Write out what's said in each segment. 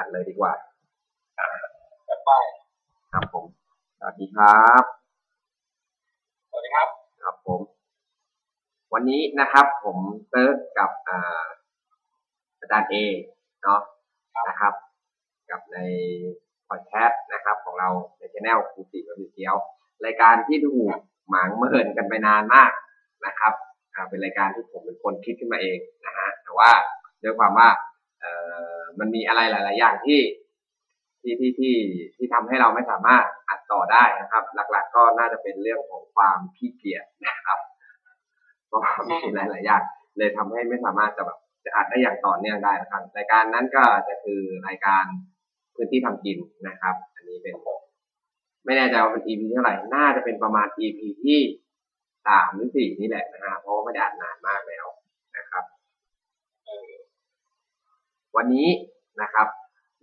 อัดเลยดีกว่าจัดไปครับผม สวัสดีครับ สวัสดีครับ ครับผม วันนี้นะครับ ผมเติร์ดกับอ่าอาจารย์เอเนาะนะครับ กับในพอดแคสต์นะครับ ของเราในช anel ครูสีกับมีเกียว รายการที่ถูกหมางเมินกันไปนานมากนะครับอ่าเป็นรายการที่ผมเป็นคนคิดขึ้นมาเองนะฮะแต่ว่าด้วยความว่าเอ่อ มันมีอะไรหลาย ๆ อย่างที่ที่ที่ที่ที่ทำให้เราไม่สามารถอัดต่อได้นะครับ หลัก ๆ ก็น่าจะเป็นเรื่องของความขี้เกียจนะครับเพราะว่ามีหลาย ๆ อย่างเลยทำให้ไม่สามารถจะแบบจะอัดได้อย่างต่อเนื่องได้นะครับรายการนั้นก็จะคือรายการพื้นที่ทำกินนะครับ อันนี้เป็น ไม่แน่ใจว่าเป็น EP เท่าไหร่น่าจะเป็นประมาณ EP ที่สามหรือสี่นี่แหละนะฮะเพราะว่าไม่ได้อัดนานมากแล้วนะครับ วันนี้นะครับ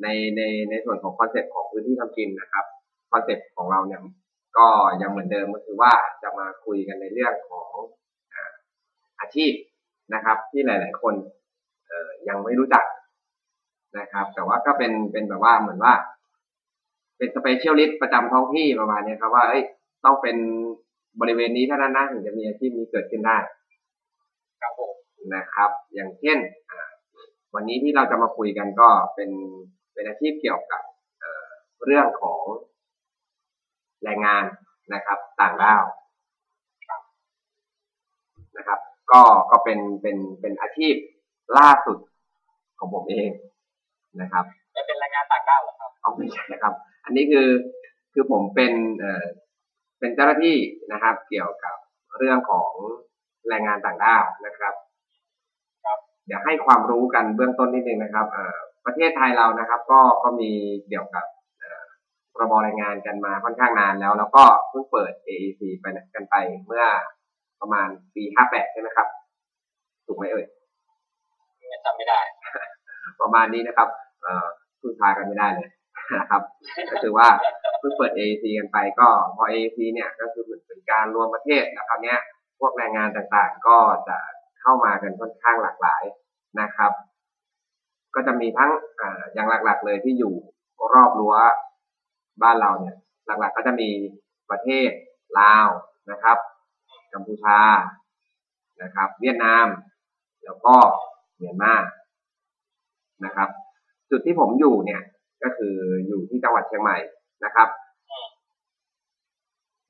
ในในในส่วนของคอนเซ็ปต์ของพื้นที่ทำกินนะครับคอนเซ็ปต์ของเราเนี่ยก็ยังเหมือนเดิมก็คือว่าจะมาคุยกันในเรื่องของอ่าอาชีพนะครับ ที่หลาย ๆ คนเอ่อยังไม่รู้จักนะครับ แต่ว่าก็เป็นเป็นแบบว่าเหมือนว่า เป็น specialist ประจำท้องที่ประมาณเนี้ยครับว่าเอ้ยต้องเป็นบริเวณนี้เท่านั้นนะถึงจะมีอาชีพนี้เกิดขึ้นได้ครับผมนะครับ อย่างเช่นอ่า วันนี้ที่เราจะมาคุยกันก็เป็นเป็นอาชีพเกี่ยวกับเอ่อเรื่องของแรงงานนะครับ ต่างด้าวนะครับ ก็ก็เป็นเป็นเป็นอาชีพล่าสุดของผมเองนะครับจะเป็นรายงานต่างด้าวเหรอครับเอาไม่ใช่นะครับ อันนี้คือคือผมเป็นเอ่อเป็นเจ้าหน้าที่นะครับ เกี่ยวกับเรื่องของแรงงานต่างด้าวนะครับครับ เดี๋ยวให้ความรู้กันเบื้องต้นนิดนึงนะครับเอ่อประเทศไทยเรานะครับ ก็ก็มีเกี่ยวกับเอ่อพรบแรงงานกันมาค่อนข้างนานแล้ว แล้วก็เพิ่งเปิด AEC ไปกันไปเมื่อประมาณปี58ใช่ไหมครับ ถูกไหมเอ่ยไม่จำไม่ได้ ประมาณนี้นะครับเอ่อพึ่งพากันไม่ได้เลยนะครับ ก็คือว่าเพิ่งเปิด AEC กันไปก็พอ AEC เนี่ยก็คือเหมือนเป็นการรวมประเทศนะครับ เนี้ยพวกแรงงานต่างๆ ก็จะ เข้ามากันค่อนข้างหลากหลายนะครับ ก็จะมีทั้งอ่าอย่างหลักๆเลยที่อยู่รอบรั้วบ้านเราเนี่ย หลักๆก็จะมีประเทศลาวนะครับ กัมพูชานะครับ เวียดนาม แล้วก็เมียนมานะครับ จุดที่ผมอยู่เนี่ย ก็คืออยู่ที่จังหวัดเชียงใหม่นะครับ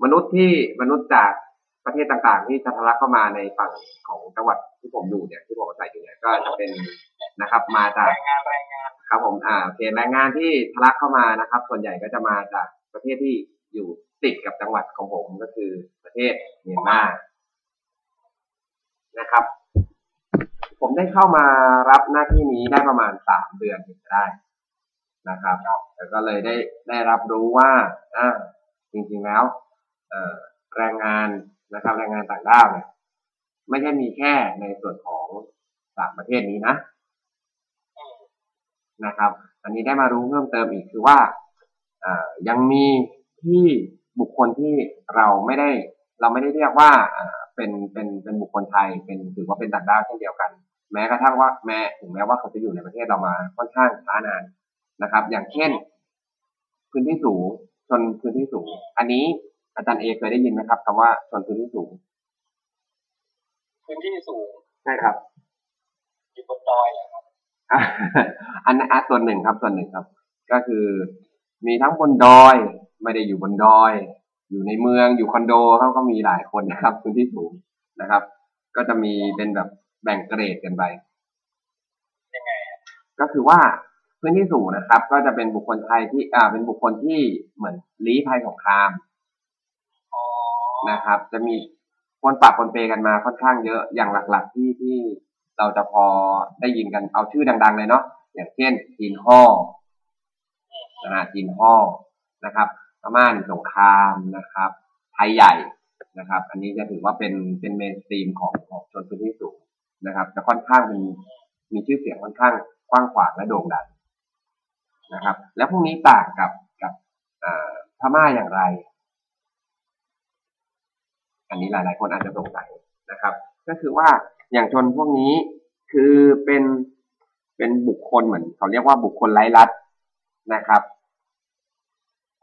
มนุษย์ที่มนุษย์จาก ประเทศต่างๆ ที่จะทะลักเข้ามาในฝั่งของจังหวัดที่ผมอยู่เนี่ยที่ผมอาศัยอยู่เนี่ยก็จะเป็นนะครับ มาจากครับผมอ่าโอเคแรงงานที่ทะลักเข้ามานะครับ ส่วนใหญ่ก็จะมาจากประเทศที่อยู่ติดกับจังหวัดของผมก็คือประเทศเมียนมานะครับ ผมได้เข้ามารับหน้าที่นี้ได้ประมาณสามเดือนถึงได้นะครับแล้วก็เลยได้ได้รับรู้ว่าอ่าจริงๆแล้วเอ่อแรงงาน นะครับแรงงานต่างด้าวเนี่ยไม่ใช่มีแค่ในส่วนของสามประเทศนี้นะนะครับ อันนี้ได้มารู้เพิ่มเติมอีกคือว่าอ่อยังมีที่บุคคลที่เราไม่ได้ เราไม่ได้เรียกว่าเอ่อเป็นเป็นเป็นบุคคลไทยเป็นถือว่าเป็นต่างด้าวเช่นเดียวกัน แม้กระทั่งว่าแม้ถึงแม้ว่าเขาจะอยู่ในประเทศเรามาค่อนข้างช้านานนะครับ อย่างเช่น พื้นที่สูงชนพื้นที่สูง อันนี้ อาจารย์เอเคยได้ยินไหมครับคำว่าชนพื้นที่สูง พื้นที่สูงใช่ครับอยู่บนดอยเหรอครับอะอันนั้นอะส่วนหนึ่งครับส่วนหนึ่งครับ ก็คือมีทั้งบนดอย ไม่ได้อยู่บนดอย อยู่ในเมืองอยู่คอนโดเขาก็มีหลายคนนะครับ พื้นที่สูงนะครับ ก็จะมีเป็นแบบแบ่งเกรดกันไปยังไงอะก็คือว่าพื้นที่สูงนะครับ ก็จะเป็นบุคคลไทยที่อ่าเป็นบุคคลที่เหมือนลี้ภัยสงครามอ๋อ นะครับ จะมีคนปะปนเปกันมาค่อนข้างเยอะอย่างหลักๆที่ที่เราจะพอได้ยินกันเอาชื่อดัง ๆ เลยเนาะอย่างเช่นจีนฮ่อนะฮะจีนฮ่อนะครับพม่าหนีสงครามนะครับ ไทยใหญ่นะครับ อันนี้จะถือว่าเป็นเป็นเมนสตรีมของของชนพื้นที่สูงนะครับ จะค่อนข้างมีมีชื่อเสียงค่อนข้างกว้างขวางและโด่งดังนะครับ แล้วพวกนี้ต่างกับกับพม่าอย่างไร อันนี้หลาย ๆ คนอาจจะสงสัยนะครับ ก็คือว่าอย่างชนพวกนี้คือเป็นเป็นบุคคลเหมือนเขาเรียกว่าบุคคลไร้รัฐนะครับ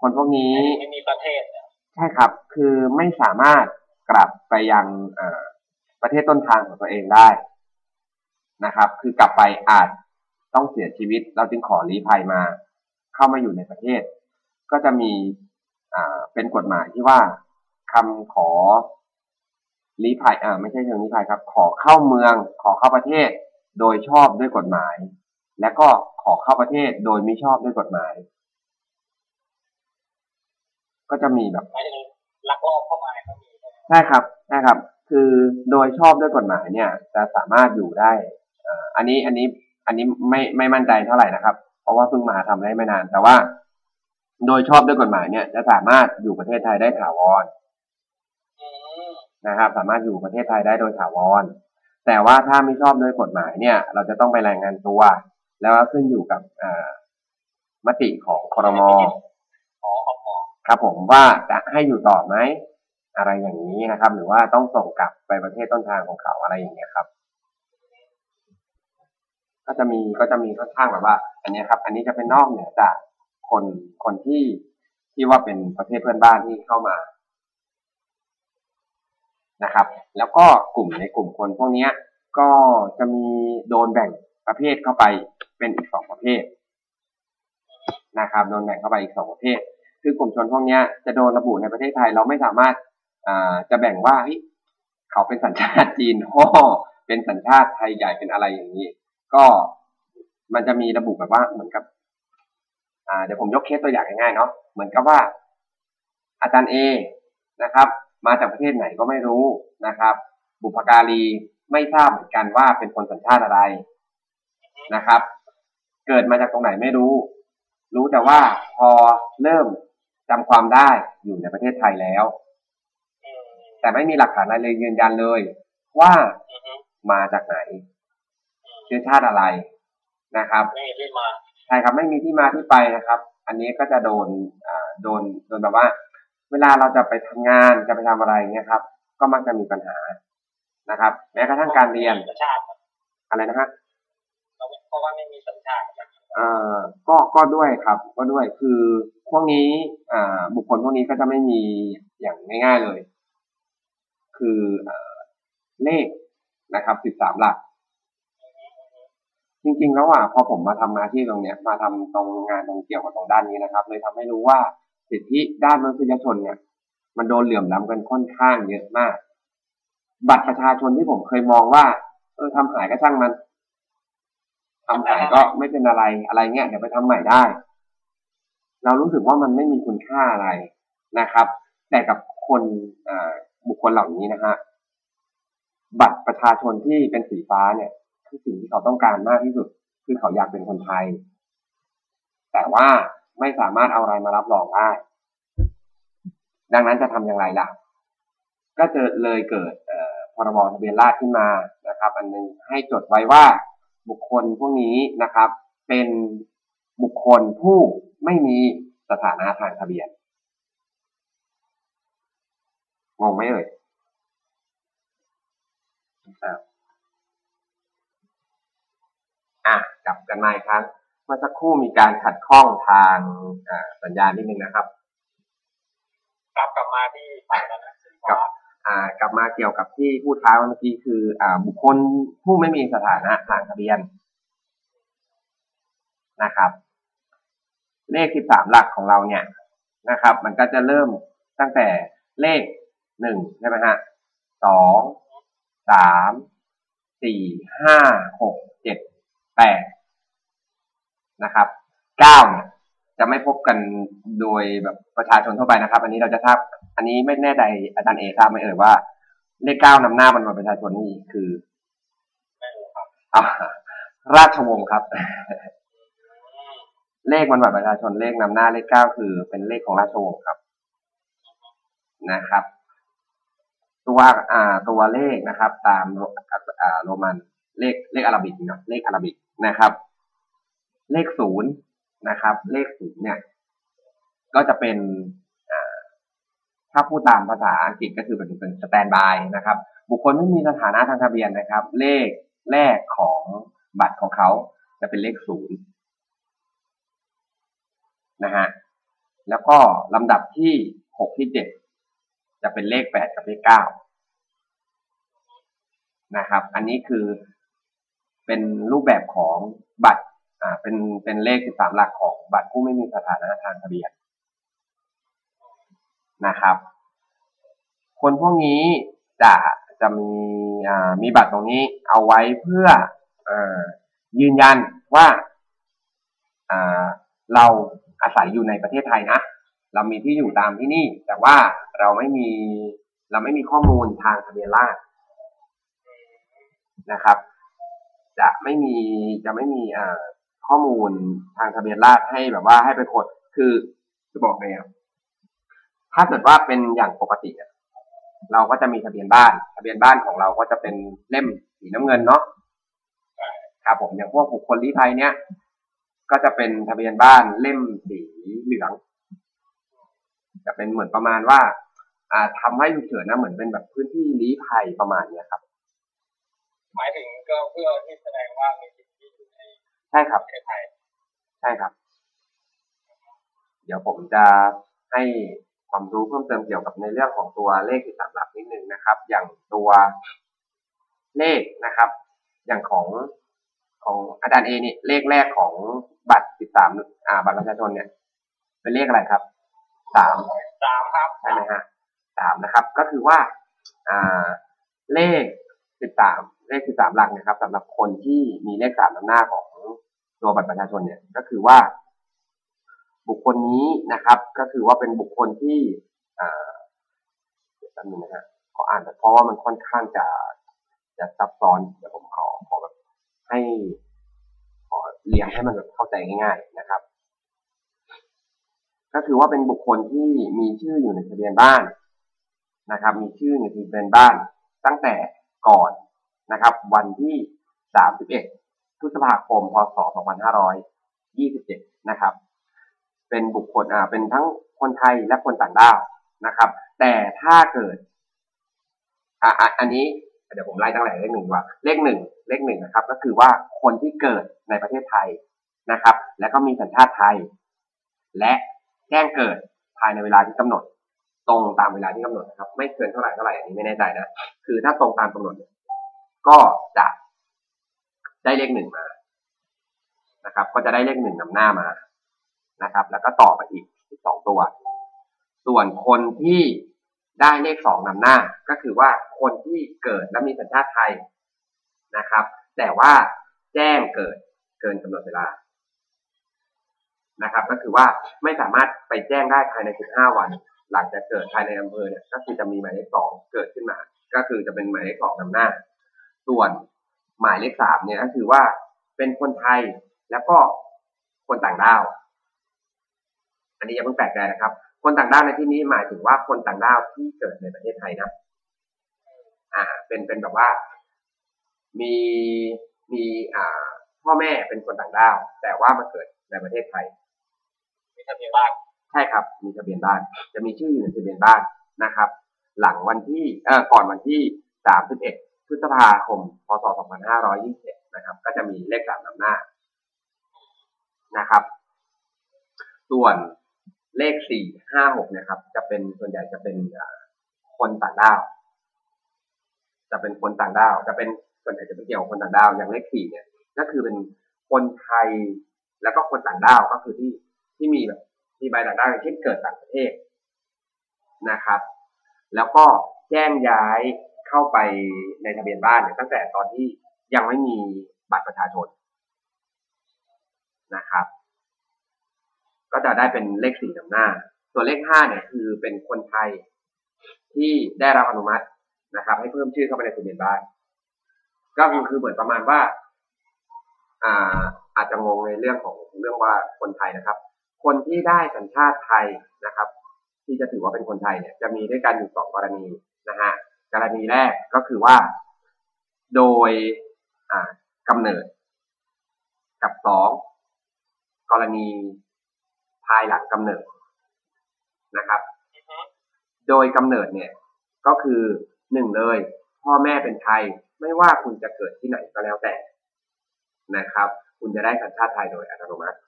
คนพวกนี้ไม่มีประเทศเนี่ยใช่ครับ คือไม่สามารถกลับไปยังเอ่อประเทศต้นทางของตัวเองได้นะครับ คือกลับไปอาจต้องเสียชีวิต เราจึงขอลี้ภัยมา เข้ามาอยู่ในประเทศ ก็จะมีอ่าเป็นกฎหมายที่ว่า คำขอลี้ภัยอ่าไม่ใช่เชิงลี้ภัยครับ ขอเข้าเมือง ขอเข้าประเทศ โดยชอบด้วยกฎหมาย และก็ขอเข้าประเทศโดยไม่ชอบด้วยกฎหมาย ก็จะมีแบบหมายถึงลักลอบเข้ามาก็มีใช่ไหมใช่ครับใช่ครับ คือโดยชอบด้วยกฎหมายเนี่ย จะสามารถอยู่ได้เอ่ออันนี้อันนี้อันนี้ไม่ไม่มั่นใจเท่าไหร่นะครับ เพราะว่าเพิ่งมาทำได้ไม่นาน แต่ว่า โดยชอบด้วยกฎหมายเนี่ย จะสามารถอยู่ประเทศไทยได้ถาวรอืม นะครับ สามารถอยู่ประเทศไทยได้โดยถาวร แต่ว่าถ้าไม่ชอบด้วยกฎหมายเนี่ย เราจะต้องไปรายงานตัว แล้วก็ขึ้นอยู่กับมติของคอรมอครับผมว่าจะให้อยู่ต่อไหมอะไรอย่างนี้นะครับ หรือว่าต้องส่งกลับไปประเทศต้นทางของเขาอะไรอย่างเงี้ยครับ ก็จะมีก็จะมีค่อนข้างแบบว่า อันนี้ครับ อันนี้จะเป็นนอกเหนือจากคนคนที่ที่ว่าเป็นประเทศเพื่อนบ้านที่เข้ามา นะครับ แล้วก็กลุ่มในกลุ่มคนพวกนี้ก็จะมีโดนแบ่งประเภทเข้าไปเป็นอีกสองประเภทนะครับโดนแบ่งเข้าไปอีกสองประเภท คือกลุ่มชนพวกนี้จะโดนระบุในประเทศไทยเราไม่สามารถอ่าจะแบ่งว่าเฮ้ยเขาเป็นสัญชาติจีนฮ่อเป็นสัญชาติไทยใหญ่เป็นอะไรอย่างนี้ ก็มันจะมีระบุแบบว่าเหมือนกับอ่าเดี๋ยวผมยกเคสตัวอย่างง่ายๆเนาะเหมือนกับว่าอาจารย์เอนะครับ มาจากประเทศไหนก็ไม่รู้นะครับ บุพการีไม่ทราบเหมือนกันว่าเป็นคนสัญชาติอะไรนะครับ เกิดมาจากตรงไหนไม่รู้ รู้แต่ว่าพอเริ่มจำความได้อยู่ในประเทศไทยแล้วอืมแต่ไม่มีหลักฐานอะไรเลยยืนยันเลย ว่าอือฮึมาจากไหนเชื้อชาติอะไรนะครับไม่มีที่มาใช่ครับไม่มีที่มาที่ไปนะครับ อันนี้ก็จะโดนอ่าโดนโดนแบบว่า เวลาเราจะไปทำงานจะไปทำอะไรเงี้ยครับ ก็มักจะมีปัญหานะครับ แม้กระทั่งการเรียนสัญชาติครับอะไรนะฮะเพราะว่าไม่มีสัญชาติครับเอ่อก็ก็ด้วยครับ ก็ด้วยคือพวกนี้อ่าบุคคลพวกนี้ก็จะไม่มีอย่างง่ายๆเลย คือเอ่อเลขนะครับสิบสามหลัก จริงๆแล้วอะพอผมมาทำอาชีพตรงเนี้ย มาทำตรงงานตรงเกี่ยวกับตรงด้านนี้นะครับ เลยทำให้รู้ว่า สิทธิด้านมนุษยชนเนี่ย มันโดนเหลื่อมล้ำกันค่อนข้างเยอะมาก บัตรประชาชนที่ผมเคยมองว่า เออทำหายก็ช่างมันทำหายก็ไม่เป็นอะไรอะไรเงี้ยเดี๋ยวไปทำใหม่ได้ เรารู้สึกว่ามันไม่มีคุณค่าอะไรนะครับ แต่กับคนบุคคลเหล่านี้นะฮะบัตรประชาชนที่เป็นสีฟ้าเนี่ย คือสิ่งที่เขาต้องการมากที่สุด คือเขาอยากเป็นคนไทย แต่ว่า ไม่สามารถเอาอะไรมารับรองได้ ดังนั้นจะทำอย่างไรล่ะ ก็จะเลยเกิดพรบทะเบียนราษฎรขึ้นมานะครับ อันหนึงให้จดไว้ว่าบุคคลพวกนี้นะครับ เป็นบุคคลผู้ไม่มีสถานะทางทะเบียนงงไหมเอ่ยอะอะกลับกันมาอีกครั้ง เมื่อสักครู่มีการขัดข้องทางเอ่อสัญญาณนิดนึงนะครับ กลับกลับมาที่ฝั่งแล้วนะสีครัฟ้าบอ่ากลับมาเกี่ยวกับที่พูดค้างไว้เมื่อกี้คือ อ่า บุคคลผู้ไม่มีสถานะทางทะเบียนนะครับ เลข13หลักของเราเนี่ยนะครับ มันก็จะเริ่มตั้งแต่เลขหนึ่งใช่ไหมฮะสองสามสี่ห้าหกเจ็ดแปด นะครับเก้าเนี่ยจะไม่พบกันโดยแบบประชาชนทั่วไปนะครับ อันนี้เราจะทราบอันนี้ไม่แน่ใจอาจารย์เอทราบไหมเอ่ยว่า เลขเก้านำหน้าบนบัตรประชาชนนี่คือไม่รู้ครับอ่าราชวงศ์ครับอืมเลขบนบัตรประชาชนเลขนำหน้าเลขเก้าคือ เป็นเลขของราชวงศ์ครับ นะครับ ตัวอ่า ตัวเลขนะครับ ตามโรอ่าโรมันเลขเลขอาราบิกเนาะเลขอาราบิกนะครับ เลขศูนย์นะครับ เลขศูนย์เนี่ย ก็จะเป็นถ้าพูดตามภาษาอังกฤษก็คือเป็นเป็นสแตนบายนะครับ บุคคลไม่มีสถานะทางทะเบียนนะครับ เลขแรกของบัตรของเขาจะเป็นเลขศูนย์นะฮะแล้วก็ลำดับที่หกที่เจ็ดจะเป็นเลขแปดกับเลขเก้านะครับ อันนี้คือเป็นรูปแบบของบัตร อ่าเป็นเป็นเลขสิบสามหลักของบัตรผู้ไม่มีสถานะทางทะเบียนนะครับ คนพวกนี้จะจะมีอ่ามีบัตรตรงนี้เอาไว้เพื่ออายืนยันว่าอ่าเราอาศัยอยู่ในประเทศไทยนะเรามีที่อยู่ตามที่นี่ แต่ว่าเราไม่มีเราไม่มีข้อมูลทางทะเบียนราษฎรนะครับ จะไม่มีจะไม่มีอ่า ข้อมูลทางทะเบียนราษฎร์ให้แบบว่าให้ไปกดคือจะบอกไงครับถ้าเกิดว่าเป็นอย่างปกติอะเราก็จะมีทะเบียนบ้าน ทะเบียนบ้านของเราก็จะเป็นเล่มสีน้ำเงินเนาะครับผมอย่างพวกบุคคลลี้ภัยเนี้ยก็จะเป็นทะเบียนบ้านเล่มสีเหลือง จะเป็นเหมือนประมาณว่า อ่าทำให้ฉุกเฉินนะเหมือนเป็นแบบพื้นที่ลี้ภัยประมาณเนี้ยครับ หมายถึงก็เพื่อที่แสดงว่ามี ช่ครับประเทศไทยใช่ครับ เดี๋ยวผมจะให้ความรู้เพิ่มเติมเกี่ยวกับในเรื่องของตัวเลขที่สามหลักนิดนึงนะครับ อย่างตัวเลขนะครับ อย่างของของอาจารย์เอนี่เลขแรกของบัตรสิบสามอ่าบัตรประชาชนเนี่ย เป็นเลขอะไรครับสามสามครับใช่ไหมฮะสามนะครับ ก็คือว่าอ่าเลขสิบสามเลขสิบสามหลักนะครับสำหรับคนที่มีเลขสามนำหน้าของ ตัวบัตรประชาชนเนี่ยก็คือว่า บุคคลนี้นะครับ ก็คือว่าเป็นบุคคลที่อ่าเดี๋ยวแป๊บนึงนะฮะขออ่านแต่เพราะว่ามันค่อนข้างจะจะซับซ้อนเดี๋ยวผมขอขอแบบให้ขอเรียงให้มันแบบเข้าใจง่าย ๆนะครับ ก็คือว่าเป็นบุคคลที่มีชื่ออยู่ในทะเบียนบ้านนะครับ มีชื่อในทะเบียนบ้านตั้งแต่ก่อนนะครับ วันที่ 31 พฤษภาคม พศ 2527 นะครับ เป็นบุคคลอ่าเป็นทั้งคนไทยและคนต่างด้าวนะครับ แต่ถ้าเกิดอ่าอันนี้เดี๋ยวผมไล่ตั้งแต่เลขหนึ่งว่า เลขหนึ่งเลขหนึ่งนะครับ ก็คือว่าคนที่เกิดในประเทศไทยนะครับ และก็มีสัญชาติไทย และแจ้งเกิดภายในเวลาที่กำหนด ตรงตามเวลาที่กำหนดนะครับ ไม่เกินเท่าไหร่เท่าไหร่อันนี้ไม่แน่ใจนะคือถ้าตรงตามกำหนด ก็จะ ได้เลขหนึ่งมานะครับ ก็จะได้เลขหนึ่งนำหน้ามานะครับ แล้วก็ต่อไปอีกสองตัว ส่วนคนที่ได้เลขสองนำหน้า ก็คือว่าคนที่เกิดและมีสัญชาติไทยนะครับ แต่ว่าแจ้งเกิดเกินกำหนดเวลานะครับ ก็คือว่าไม่สามารถไปแจ้งได้ภายใน 15 วัน หลังจากเกิดภายในอำเภอเนี่ยก็คือจะมีหมายเลขสองเกิดขึ้นมา ก็คือจะเป็นหมายเลขสองนำหน้า ส่วน หมายเลขสามเนี่ยก็คือว่าเป็นคนไทยแล้วก็คนต่างด้าว อันนี้อย่าเพิ่งแปลกใจนะครับ คนต่างด้าวในที่นี้หมายถึงว่าคนต่างด้าวที่เกิดในประเทศไทยนะ อ่า เป็นเป็นแบบว่า มีมีอ่า พ่อแม่เป็นคนต่างด้าว แต่ว่ามาเกิดในประเทศไทยมีทะเบียนบ้านใช่ครับ มีทะเบียนบ้าน จะมีชื่ออยู่ในทะเบียนบ้านนะครับ หลังวันที่เอ่อก่อนวันที่31 พฤษภาคม พศ 2521 นะครับ ก็จะมีเลขสามนำหน้านะครับ ส่วนเลขสี่ห้าหกนะครับ จะเป็นส่วนใหญ่จะเป็นคนต่างด้าว จะเป็นคนต่างด้าว จะเป็นส่วนใหญ่จะเป็นเกี่ยวกับคนต่างด้าว อย่างเลขสี่เนี่ย ก็คือเป็นคนไทยแล้วก็คนต่างด้าวก็คือที่ที่มีแบบมีใบต่างด้าวอย่างเช่นเกิดต่างประเทศนะครับ แล้วก็แจ้งย้าย เข้าไปในทะเบียนบ้านเนี่ยตั้งแต่ตอนที่ยังไม่มีบัตรประชาชนนะครับ ก็จะได้เป็นเลขสี่นำหน้า ส่วนเลขห้าเนี่ยคือเป็นคนไทยที่ได้รับอนุมัตินะครับ ให้เพิ่มชื่อเข้าไปในทะเบียนบ้าน ก็คือคือเหมือนประมาณว่าอ่าอาจจะงงในเรื่องของเรื่องว่าคนไทยนะครับ คนที่ได้สัญชาติไทยนะครับ ที่จะถือว่าเป็นคนไทยเนี่ยจะมีด้วยกันอยู่สองกรณีนะฮะ กรณีแรกก็คือว่า โดยอ่ากำเนิด กับสองกรณีภายหลังกำเนิดนะครับอือฮึโดยกำเนิดเนี่ย ก็คือหนึ่งเลย พ่อแม่เป็นไทย ไม่ว่าคุณจะเกิดที่ไหนก็แล้วแต่นะครับ คุณจะได้สัญชาติไทยโดยอัตโนมัติ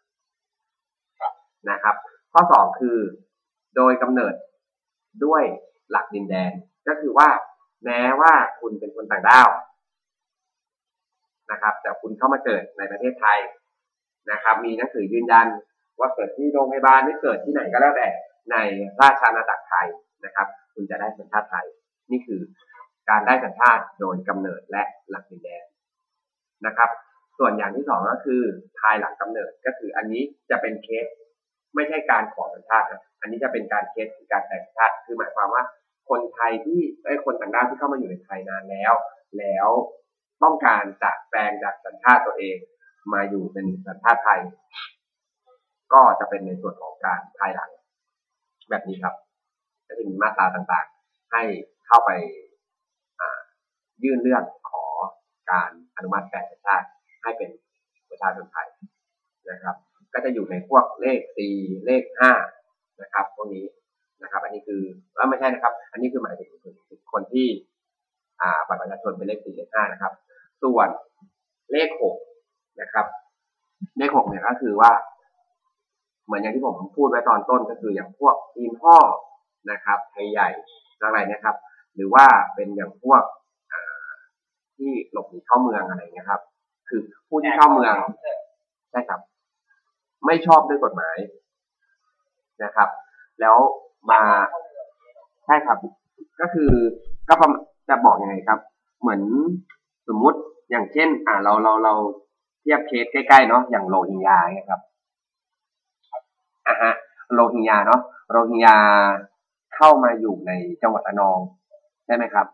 นะครับ ข้อสองคือ โดยกำเนิดด้วยหลักดินแดน ก็คือว่า แม้ว่าคุณเป็นคนต่างด้าวนะครับ แต่คุณเข้ามาเกิดในประเทศไทยนะครับ มีหนังสือยืนยันว่าเกิดที่โรงพยาบาลหรือเกิดที่ไหนก็แล้วแต่ในราชอาณาจักรไทยนะครับ คุณจะได้สัญชาติไทย นี่คือการได้สัญชาติโดยกำเนิดและหลักดินแดนนะครับ ส่วนอย่างที่สองก็คือภายหลังกำเนิดก็คืออันนี้จะเป็นเคส ไม่ใช่การขอสัญชาตินะอันนี้จะเป็นการเคสคือการแต่งชาติ คือหมายความว่า คนไทยที่ไอ้คนต่างด้าวที่เข้ามาอยู่ในไทยนานแล้ว แล้วต้องการจะแปลงจากสัญชาติตัวเอง มาอยู่เป็นสัญชาติไทย ก็จะเป็นในส่วนของการภายหลัง แบบนี้ครับก็จะมีมาตราต่างๆ ให้เข้าไปยื่นเรื่องขอการอนุมัติแปลงสัญชาติให้เป็นประชาชนไทยนะครับ ก็จะอยู่ในพวกเลขสี่เลขห้านะครับ พวกนี้ นะครับ อันนี้คือว่าไม่ใช่นะครับ อันนี้คือหมายถึงคนที่อ่าบัตรประชาชนเป็นเลขสี่เลขห้านะครับ ส่วนเลขหกนะครับ เลขหกเนี่ยก็คือว่า เหมือนอย่างที่ผมพูดไว้ตอนต้นก็คืออย่างพวกทีมพ่อนะครับไทยใหญ่อะไรนะครับ หรือว่าเป็นอย่างพวกที่หลบหนีเข้าเมืองอะไรเงี้ยครับ คือผู้ที่เข้าเมืองใช่ครับ ไม่ชอบด้วยกฎหมายนะครับ แล้ว มาใช่ครับ ก็คือก็จะบอกยังไงครับ เหมือนสมมุติอย่างเช่น อ่าเราเราเราเทียบเคสใกล้ๆเนาะอย่างโรฮิงญาเนี่ยครับอะฮะโรฮิงญาเนาะโรฮิงญาเข้ามาอยู่ในจังหวัดระนองใช่ไหมครับ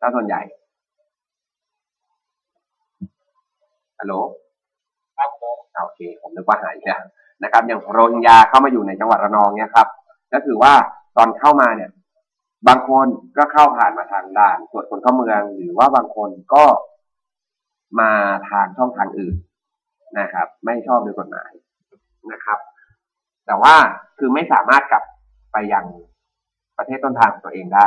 ถ้าส่วนใหญ่ฮัลโหลครับผมโอเค ผมนึกว่าหายแล้วนะครับ อย่างโรฮิงญาเข้ามาอยู่ในจังหวัดระนองเนี่ยครับ ก็คือว่าตอนเข้ามาเนี่ย บางคนก็เข้าผ่านมาทางด่านตรวจคนเข้าเมืองหรือว่าบางคนก็มาทางช่องทางอื่นนะครับ ไม่ชอบด้วยกฎหมายนะครับ แต่ว่าคือไม่สามารถกลับไปยังประเทศต้นทางของตัวเองได้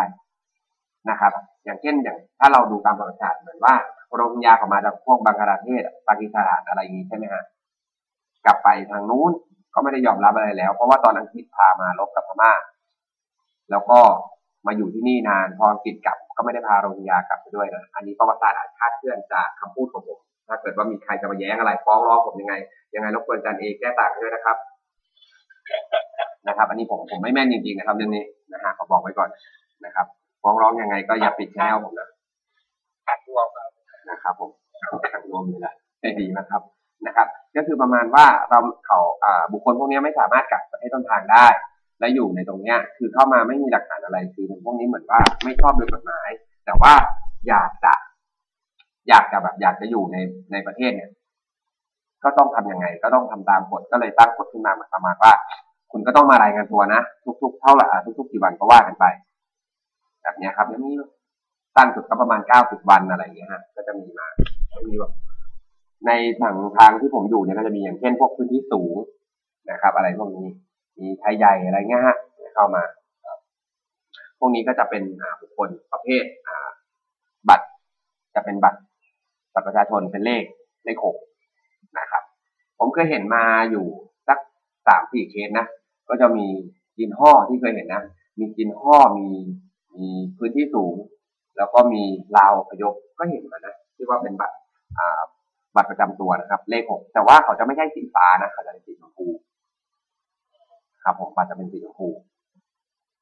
นะครับ อย่างเช่นอย่าง ถ้าเราดูตามประวัติศาสตร์เหมือนว่าโรฮิงญาเขามาจากพวกบังกลาเทศปากีสถานอะไรอย่างนี้ใช่ไหมฮะกลับไปทางนู้น ก็ไม่ได้ยอมรับอะไรแล้ว เพราะว่าตอนอังกฤษพามาลบกับพม่า แล้วก็มาอยู่ที่นี่นานพออังกฤษกลับ ก็ไม่ได้พาโรฮิงญากลับไปด้วยนะอันนี้ประวัติศาสตร์อาจคาดเคลื่อนจากคำพูดของผมถ้าเกิดว่ามีใครจะมาแย้งอะไรฟ้องร้องผมยังไง ยังไงรบกวนจันเอกแก้ต่างด้วยนะครับ นะครับ อันนี้ผมผมไม่แม่นจริงๆนะครับเรื่องนี้นะฮะขอบอกไว้ก่อนนะครับฟ้องร้องยังไงก็อย่าปิดแนวผมนะขัดรวมนะครับผมขัดรวมเลยแหละได้ดีนะครับ นะครับ ก็คือประมาณว่าเราเขาบุคคลพวกนี้ไม่สามารถกลับประเทศต้นทางได้ และอยู่ในตรงเนี้ยคือเข้ามาไม่มีหลักฐานอะไรคือพวกนี้เหมือนว่าไม่ชอบโดยกฎหมาย แต่ว่าอยากจะ อยากจะแบบอยากจะอยู่ในในประเทศเนี่ย ก็ต้องทํำยังไง ก็ต้องทำตามกฎก็เลยตั้งกฎขึ้นมาเหมือนประมาณว่า คุณก็ต้องมารายงานตัวนะทุก ๆ เท่าไหร่ทุกๆกี่วันก็ว่ากันไป แบบนี้ครับแล้วมีสั้นสุดก็ประมาณเก้าสิบวันอะไรอย่างเงี้ยฮะก็จะมีมาไม่มีแบบ ในทางทางที่ผมอยู่เนี่ยก็จะมีอย่างเช่นพวกพื้นที่สูงนะครับ อะไรพวกนี้มีไทยใหญ่อะไรเงี้ยฮะเข้ามาพวกนี้ก็จะเป็นบุคคลประเภทบัตรจะเป็นบัตรบัตรประชาชนเป็นเลขเลขหกนะครับ ผมเคยเห็นมาอยู่สักสามสี่เคสนะ ก็จะมีจินห่อที่เคยเห็นนะ มีจินห่อมีมีพื้นที่สูง แล้วก็มีราวพยพก็เห็นมานะที่ว่าเป็นบัตร บัตรประจำตัวนะครับ เลขหกแต่ว่าเขาจะไม่ใช่สีฟ้านะเขาจะเป็นสีชมพูครับผมบัตรจะเป็นสีชมพู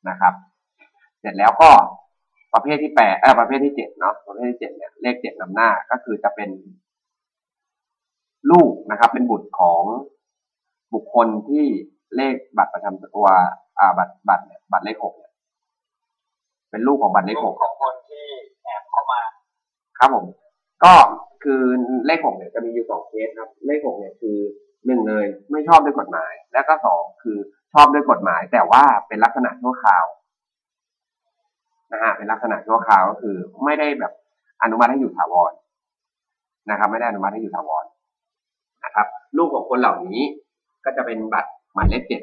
นะครับ เสร็จแล้วก็ประเภทที่แปดเออประเภทที่เจ็ดเนาะประเภทที่เจ็ดเนี่ยเลขเจ็ดนำหน้าก็คือจะเป็น ลูกนะครับ เป็นบุตรของบุคคลที่เลขบัตรประจำตัวอ่าบัตรบัตรเนี่ยบัตรเลขหกเนี่ยเป็นลูกของบัตรเลขหกของคนที่แอบเข้ามา ครับผม ก็คือเลขหกเนี่ยจะมีอยู่สองเคสครับ เลขหกเนี่ยคือหนึ่งเลยไม่ชอบด้วยกฎหมาย แล้วก็สองคือชอบด้วยกฎหมาย แต่ว่าเป็นลักษณะชั่วคราวนะฮะเป็นลักษณะชั่วคราวก็คือไม่ได้แบบอนุมัติให้อยู่ถาวรนะครับ ไม่ได้อนุมัติให้อยู่ถาวรนะครับ ลูกของคนเหล่านี้ก็จะเป็นบัตรหมายเลขเจ็ด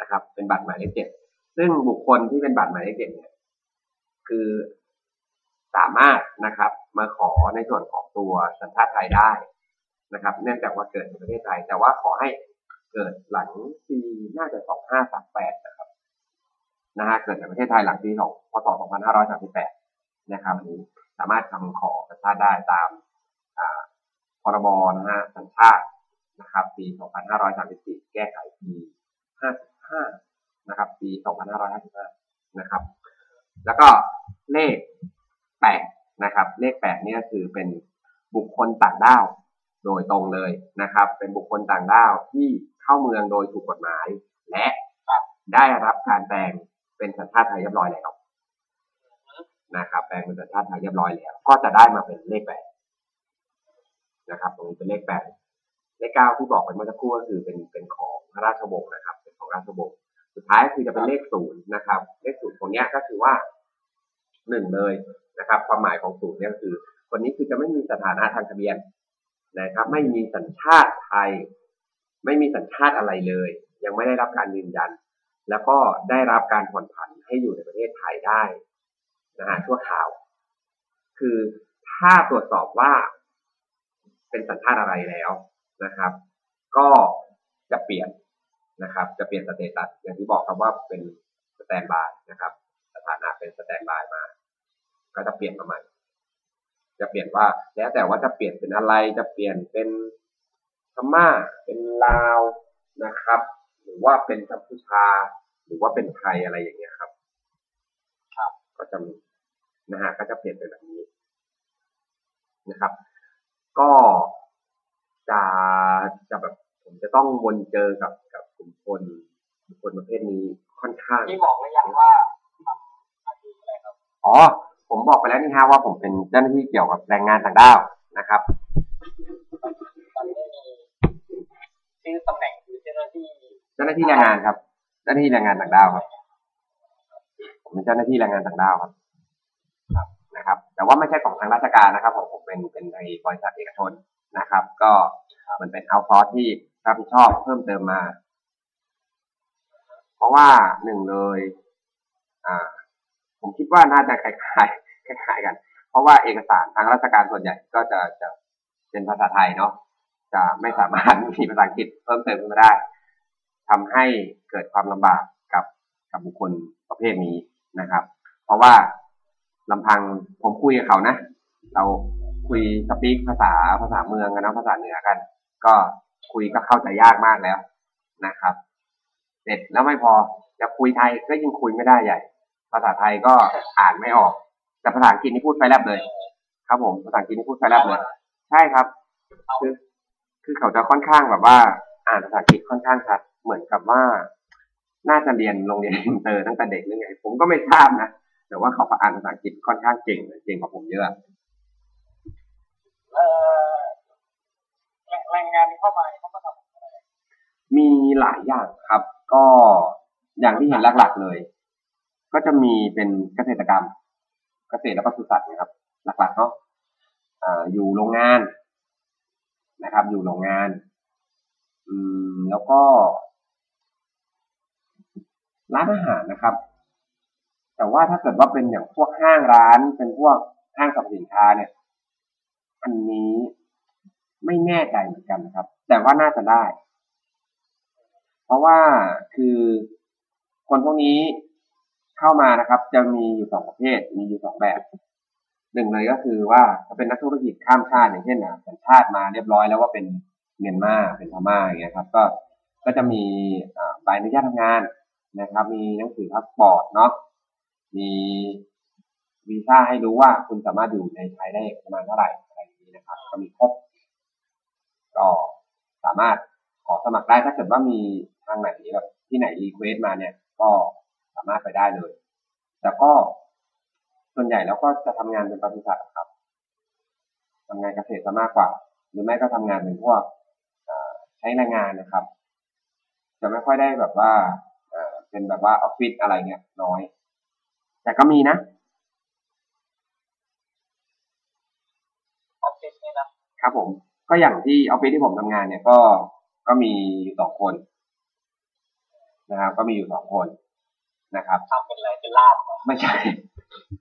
นะครับ เป็นบัตรหมายเลขเจ็ดซึ่งบุคคลที่เป็นบัตรหมายเลขเจ็ดเนี่ยคือ สามารถนะครับ มาขอในส่วนของตัวสัญชาติไทยได้นะครับ เนื่องจากว่าเกิดในประเทศไทย แต่ว่าขอให้เกิดหลังปีน่าจะสองห้าสามแปดนะครับนะฮะเกิดในประเทศไทยหลังปีสองพศสองพันห้าร้อยสามสิบแปดนะครับอันนี้สามารถทำขอสัญชาติได้ตามพรบนะฮะสัญชาตินะครับ ปี 2534 แก้ไขปี 55 นะครับ ปี 2555 นะครับ แล้วก็เลข 8นะครับเลข8เนี่ยคือเป็นบุคคลต่างด้าวโดยตรงเลยนะครับ เป็นบุคคลต่างด้าวที่เข้าเมืองโดยถูกกฎหมาย และได้รับการแปลงเป็นสัญชาติไทยเรียบร้อยแล้วนะครับ แปลงเป็นสัญชาติไทยเรียบร้อยแล้ว ก็จะได้มาเป็นเลขแปดนะครับ ตรงนี้เป็นเลขแปดเลขเก้าที่บอกไปเมื่อสักครู่ก็คือเป็นเป็นของพระราชวงศ์นะครับ เป็นของราชวงศ์สุดท้ายคือจะเป็นเลขศูนย์นะครับ เลขศูนย์ตรงนี้ก็คือว่า หนึ่งเลยนะครับ ความหมายของศูนย์เนี่ยคือ คนนี้คือจะไม่มีสถานะทางทะเบียนนะครับ ไม่มีสัญชาติไทย ไม่มีสัญชาติอะไรเลย ยังไม่ได้รับการยืนยัน แล้วก็ได้รับการผ่อนผันให้อยู่ในประเทศไทยได้นะฮะชั่วคราว คือถ้าตรวจสอบว่าเป็นสัญชาติอะไรแล้วนะครับ ก็จะเปลี่ยนนะครับ จะเปลี่ยน status อย่างที่บอกครับว่าเป็น standby นะครับ สถานะเป็น standby มา ก็จะเปลี่ยนมาใหม่ จะเปลี่ยนว่า แล้วแต่ว่าจะเปลี่ยนเป็นอะไรจะเปลี่ยนเป็นพม่าเป็นลาวนะครับ หรือว่าเป็นกัมพูชา หรือว่าเป็นไทยอะไรอย่างเงี้ยครับ ครับ ก็จะมีนะฮะก็จะเปลี่ยนเป็นแบบนี้นะครับ ก็จะจะแบบผมจะต้องวนเจอกับกับกลุ่มคนกลุ่มคนประเภทนี้ค่อนข้างที่บอกหรือยังว่าทำอาชีพอะไรครับอ๋อ ผมบอกไปแล้วนี่ฮะว่าผมเป็นเจ้าหน้าที่เกี่ยวกับแรงงานต่างด้าวนะครับตอนนี้มีชื่อตำแหน่งคือเจ้าหน้าที่เจ้าหน้าที่แรงงานครับ เจ้าหน้าที่แรงงานต่างด้าวครับ ผมเป็นเจ้าหน้าที่แรงงานต่างด้าวครับนะครับ แต่ว่าไม่ใช่ของทางราชการนะครับผมผมเป็นเป็นในบริษัทเอกชนนะครับ ก็มันเป็นเอาซอร์ที่รับผิดชอบเพิ่มเติมมา เพราะว่าหนึ่งเลย อ่า ผมคิดว่าน่าจะคล้ายๆคล้ายๆกัน เพราะว่าเอกสารทางราชการส่วนใหญ่ก็จะจะเป็นภาษาไทยเนาะจะไม่สามารถมีภาษาอังกฤษเพิ่มเติมขึ้นมาได้ทำให้เกิดความลำบากกับกับบุคคลประเภทนี้นะครับ เพราะว่าลำพังผมคุยกับเขานะ เราคุย speak ภาษาภาษาเมืองกันนะภาษาเหนือกัน ก็คุยก็เข้าใจยากมากแล้วนะครับ เสร็จแล้วไม่พอจะคุยไทยก็ยิ่งคุยไม่ได้ใหญ่ ภาษาไทยก็อ่านไม่ออก แต่ภาษาอังกฤษนี่พูดไฟแลบเลย ครับผมภาษาอังกฤษนี่พูดไฟแลบเลย ใช่ครับ คือคือเขาจะค่อนข้างแบบว่า อ่านภาษาอังกฤษค่อนข้างชัดเหมือนกับว่า น่าจะเรียนโรงเรียนอินเตอร์ตั้งแต่เด็กหรือไง ผมก็ไม่ทราบนะแต่ว่าเขาก็อ่านภาษาอังกฤษค่อนข้างเก่งเลยเก่งกว่าผมเยอะเอ่อแรงแรงงานที่เข้ามาเนี่ยเขามาทำอะไรมีหลายอย่างครับ ก็อย่างที่เห็นหลักๆเลย ก็จะมีเป็นเกษตรกรรม เกษตรและปศุสัตว์นะครับ หลักๆเนาะอ่าอยู่โรงงานนะครับ อยู่โรงงาน อืมแล้วก็ ร้านอาหารนะครับ แต่ว่าถ้าเกิดว่าเป็นอย่างพวกห้างร้าน เป็นพวกห้างสรรพสินค้าเนี่ย อันนี้ไม่แน่ใจเหมือนกันนะครับ แต่ว่าน่าจะได้ เพราะว่าคือคนพวกนี้ เข้ามานะครับ จะมีอยู่สองประเภท มีอยู่สองแบบหนึ่งเลยก็คือว่าถ้าเป็นนักธุรกิจข้ามชาติอย่างเช่นนะสัญชาติมาเรียบร้อยแล้วว่าเป็นเมียนมาเป็นพม่าอย่างเงี้ยครับ ก็ก็จะมีใบอนุญาตทำงานนะครับ มีหนังสือพาสปอร์ตเนาะมีวีซ่าให้รู้ว่าคุณสามารถอยู่ในไทยได้ประมาณเท่าไหร่อะไรอย่างนี้นะครับ ก็มีครบก็สามารถขอสมัครได้ถ้าเกิดว่ามีทางไหนแบบที่ไหน request มาเนี่ย ก็ สามารถไปได้เลย แต่ก็ส่วนใหญ่แล้วก็จะทำงานเป็นปศุสัตว์ครับทำงานเกษตรซะมากกว่า หรือไม่ก็ทำงานเป็นพวกเอ่อใช้แรงงานนะครับ จะไม่ค่อยได้แบบว่าเอ่อเป็นแบบว่าออฟฟิศอะไรเงี้ยน้อย แต่ก็มีนะออฟฟิศนี่นะครับผม ก็อย่างที่ออฟฟิศที่ผมทำงานเนี่ยก็ก็มีอยู่สองคนนะครับก็มีอยู่สองคน นะครับทำเป็นอะไรเป็นลาบเหรอไม่ใช่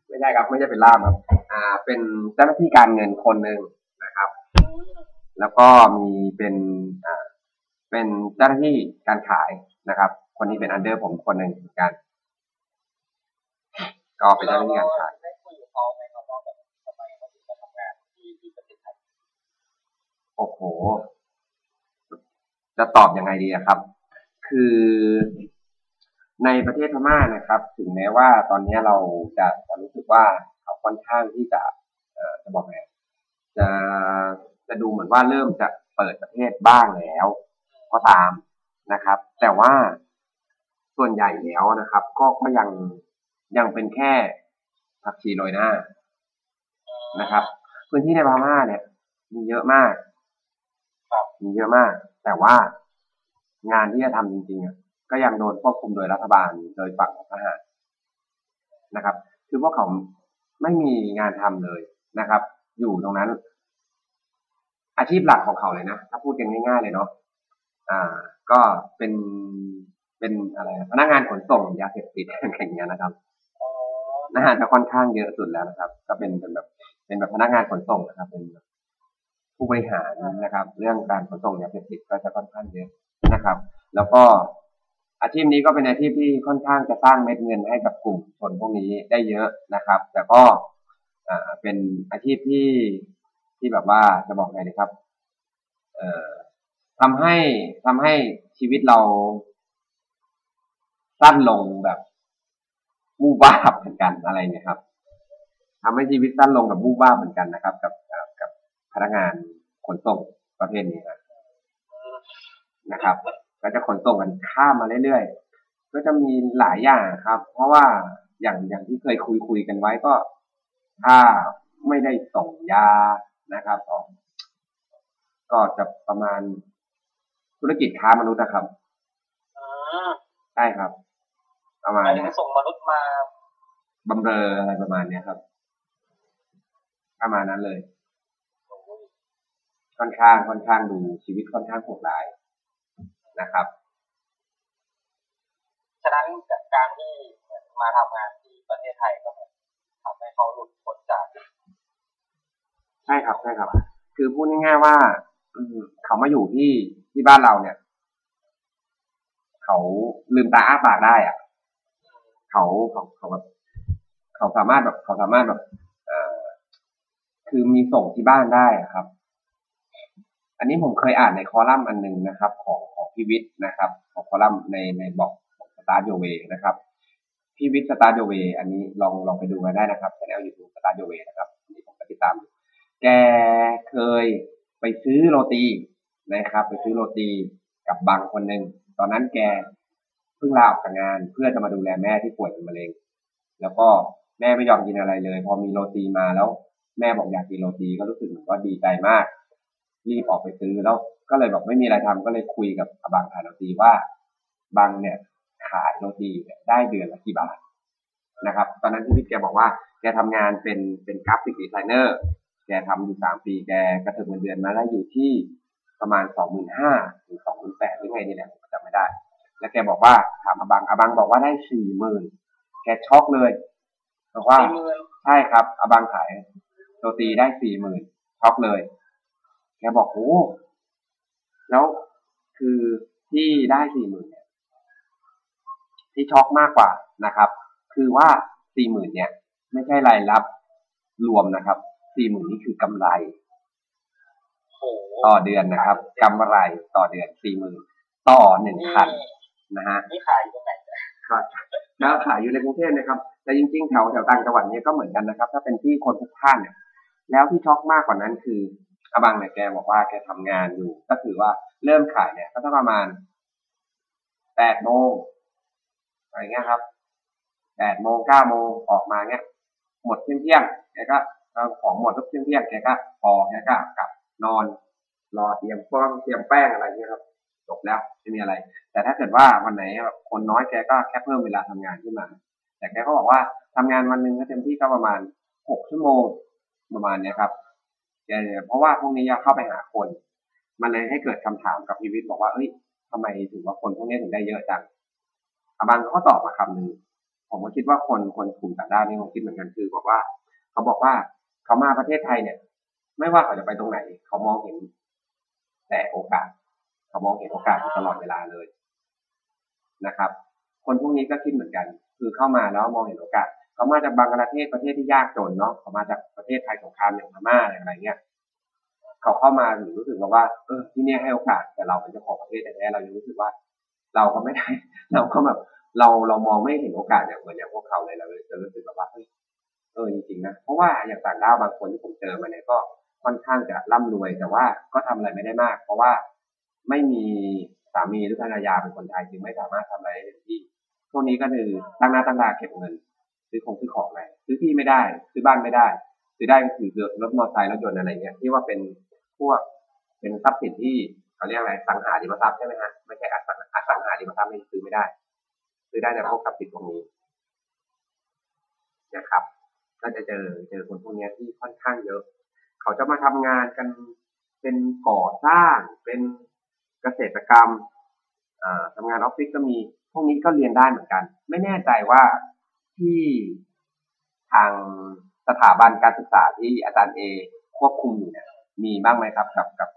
ไม่ใช่ครับไม่ใช่เป็นล่ามครับ อ่า เป็นเจ้าหน้าที่การเงินคนหนึ่งนะครับอืมแล้วก็มีเป็นอ่าเป็นเจ้าหน้าที่การขายนะครับ คนนี้เป็นอันเดอร์ผมคนหนึ่งเหมือนกัน ก็เป็นเจ้าหน้าที่การขายได้คุยกับเขาไหมครับว่าแบบทำไมเขาถึงมาทำงานที่ที่ประเทศไทยโอ้โห จะตอบยังไงดีอะครับ คือ ในประเทศพม่านะครับ ถึงแม้ว่าตอนนี้เราจะจะรู้สึกว่าเขาค่อนข้างที่จะจะบอกไงจะจะดูเหมือนว่าเริ่มจะเปิดประเทศบ้างแล้วก็ตามนะครับ แต่ว่าส่วนใหญ่แล้วนะครับ ก็ก็ยังยังเป็นแค่ผักชีโรยหน้านะครับ พื้นที่ในพม่าเนี่ย มีเยอะมากมีเยอะมาก แต่ว่างานที่จะทำจริงๆอะ ก็ยังโดนควบคุมโดยรัฐบาลโดยฝั่งของทหารนะครับ คือพวกเขาไม่มีงานทำเลยนะครับ อยู่ตรงนั้น อาชีพหลักของเขาเลยนะถ้าพูดกันง่ายๆเลยเนาะอ่า ก็เป็นเป็นอะไรพนักงานขนส่งยาเสพติดอะไรอย่างเงี้ยนะครับอ๋อนะฮะจะค่อนข้างเยอะสุดแล้วนะครับ ก็เป็นเป็นแบบเป็นแบบพนักงานขนส่งนะครับ เป็นผู้บริหารนะครับ เรื่องการขนส่งยาเสพติดก็จะค่อนข้างเยอะนะครับ แล้วก็ อาชีพนี้ก็เป็นอาชีพที่ค่อนข้างจะสร้างเม็ดเงินให้กับกลุ่มชนพวกนี้ได้เยอะนะครับ แต่ก็เป็นอาชีพที่ที่แบบว่าจะบอกไงดีครับเออทำให้ทำให้ชีวิตเราสั้นลงแบบมูบ้าเหมือนกันอะไรเนี่ยครับทำให้ชีวิตสั้นลงกับมูบ้าเหมือนกันนะครับ กับกับพนักงานขนส่งประเภทนี้นะครับ ก็จะขนส่งกันข้ามมาเรื่อยๆ ก็จะมีหลายอย่างครับ เพราะว่าอย่างอย่างที่เคยคุยคุยกันไว้ก็ ถ้าไม่ได้ส่งยานะครับก็ก็จะประมาณธุรกิจค้ามนุษย์นะครับอืมใช่ครับ ประหมาณมายถึเนี้งยส่งมนุษย์มาบำเรออะไรประมาณเนี้ยครับ ประมาณนั้นเลยโอ้ยค่อนข้างค่อนข้างดูชีวิตค่อนข้างโหดร้าย นะครับ ฉะนั้นจากการที่เหมือนมาทำงานที่ประเทศไทยก็เหมือนทำให้เขาหลุดพ้นจากใช่ครับใช่ครับ คือพูดง่ายๆว่าอืมเขามาอยู่ที่ที่บ้านเราเนี่ย เขาลืมตาอ้าปากได้อะเขาเขาเขาแบบเขาสามารถแบบเขาสามารถแบบเอ่อคือมีส่งที่บ้านได้อะครับ อันนี้ผมเคยอ่านในคอลัมน์อันหนึ่งนะครับ ของของ พี่วิทย์นะครับของคอลัมน์ในในบอกสตาร์ o เวนะครับพี่วิทย์สตาร์ o เวอันนี้ลองลองไปดูกันได้นะครับช่องยูทูบสตาร์ o เวนะครับอันนี่ผมก็ติดตามอยู่แกเคยไปซื้อโรตีนะครับ ไปซื้อโรตีกับบางคนหนึ่งตอนนั้นแกเพิ่งลาออกจากงาน เพื่อจะมาดูแลแม่ที่ป่วยเป็นมะเร็ง แล้วก็แม่ไม่ยอมกินอะไรเลย พอมีโรตีมาแล้ว แม่บอกอยากกินโรตีก็รู้สึกเหมือนว่าดีใจมาก รีบออกไปซื้อแล้วก็เลยบอกไม่มีอะไรทำก็เลยคุยกับอบางขายโรตีว่าบางเนี่ยขายโรตีเนี่ยได้เดือนละกี่บาทนะครับ ตอนนั้นที่พี่แกบอกว่าแกทำงานเป็นเป็น graphic designer แกทำอยู่สามปีแกกระเถิบเงินเดือนมาได้อยู่ที่ประมาณสองหมื่นห้าถึงสองหมื่นแปดหรือไงนี่แหละผมจำไม่ได้ แล้วแกบอกว่าถามอบังอบังบอกว่าได้สี่หมื่นแกช็อกเลยบอกว่าสี่หมื่นใช่ครับอบังขายโรตีได้สี่หมื่นช็อกเลย แกบอกโอ้แล้วคือที่ได้สี่หมื่นเนี่ยที่ช็อกมากกว่านะครับ คือว่าสี่หมื่นเนี่ย ไม่ใช่รายรับรวมนะครับสี่หมื่นนี่คือกำไรโอ้โหต่อเดือนนะครับกำไรต่อเดือนสี่หมื่นต่อหนึ่งคันนะฮะนี่ขายอยู่ตรงไหนเนี่ยครับแล้วขายอยู่ในกรุงเทพนะครับ แต่จริงๆแถวแถวต่างจังหวัดเนี่ยก็เหมือนกันนะครับ ถ้าเป็นที่คนทุกท่านเนี่ยแล้วที่ช็อกมากกว่านั้นคือ อาบังเนี่ยแกบอกว่าแกทำงานอยู่ ก็คือว่าเริ่มขายเนี่ย ก็ต้องประมาณแปดโมงอะไรเงี้ยครับแปดโมงเก้าโมงออกมาเนี่ยหมดเที่ยงเที่ยงๆแกก็ของหมดทุกเที่ยงเที่ยงๆแกก็พอแกก็กลับนอน รอเตรียมฟองเตรียมแป้งอะไรเงี้ยครับจบแล้วไม่มีอะไร แต่ถ้าเกิดว่าวันไหนคนน้อยแกก็แค่เพิ่มเวลาทำงานขึ้นมา แต่แกก็บอกว่าทำงานวันหนึ่งก็เต็มที่ก็ประมาณหกชั่วโมงประมาณเนี้ยครับ เพราะว่าพวกนี้จะเข้าไปหาคน มันเลยให้เกิดคำถามกับพีวิทย์บอกว่า เอ้ยทำไมถึงว่าคนพวกนี้ถึงได้เยอะจังอาบังเขาก็ตอบมาคำหนึ่งผมก็คิดว่าคนคนกลุ่มต่างด้าวนี่คงคิดเหมือนกันคือบอกว่า เขาบอกว่าเขามาประเทศไทยเนี่ย ไม่ว่าเขาจะไปตรงไหน เขามองเห็น แต่โอกาส เขเขามองเห็นโอกาสอยู่ตลอดเวลาเลยนะครับ คนพวกนี้ก็คิดเหมือนกัน คือเข้ามาแล้วมองเห็นโอกาส เขามาจากบางประเทศประเทศที่ยากจนเนาะเขามาจากประเทศไทยสงครามอย่างพม่าอะไรเงี้ยเขาเข้ามาถึงรู้สึกว่าเออที่เนี่ยให้โอกาสแต่เราเป็นเจ้าของประเทศแท้เรายังรู้สึกว่า เราก็ไม่ได้เราก็แบบเราเรามองไม่เห็นโอกาสอย่างเหมือนอย่างพวกเขาเลยเราเลยจะรู้สึกแบบว่าเออจริงๆนะเพราะว่าอย่างต่างด้าวบางคนที่ผมเจอมาเนี่ยก็ค่อนข้างจะร่ำรวยแต่ว่าก็ทำอะไรไม่ได้มาก เพราะว่าไม่มีสามีหรือภรรยาเป็นคนไทยจึงไม่สามารถทำอะไรได้เต็มที่พวกนี้ก็คือตั้งหน้าตั้งตาเก็บเงิน ซื้อของซื้อของอะไรซื้อที่ไม่ได้ ซื้อบ้านไม่ได้ ซื้อได้ก็คือรถมอเตอร์ไซค์รถยนต์อะไรเงี้ยที่ว่าเป็นพวกเป็นทรัพย์สินที่เขาเรียกอะไรสังหาริมทรัพย์ใช่ไหมฮะไม่ใช่อสังอสังหาริมทรัพย์นี่ซื้อไม่ได้ ซื้อได้แต่พวกทรัพย์สินพวกนี้นะครับ ก็จะเจอเจอคนพวกนี้ที่ค่อนข้างเยอะ เขาจะมาทำงานกันเป็นก่อสร้างเป็นเกษตรกรรมอ่าทำงานออฟฟิศก็มีพวกนี้ก็เรียนได้เหมือนกัน ไม่แน่ใจว่า ที่ทางสถาบันการศึกษาที่อาจารย์เอควบคุมอยู่เนี่ยมีบ้างไหมครับ กับกับ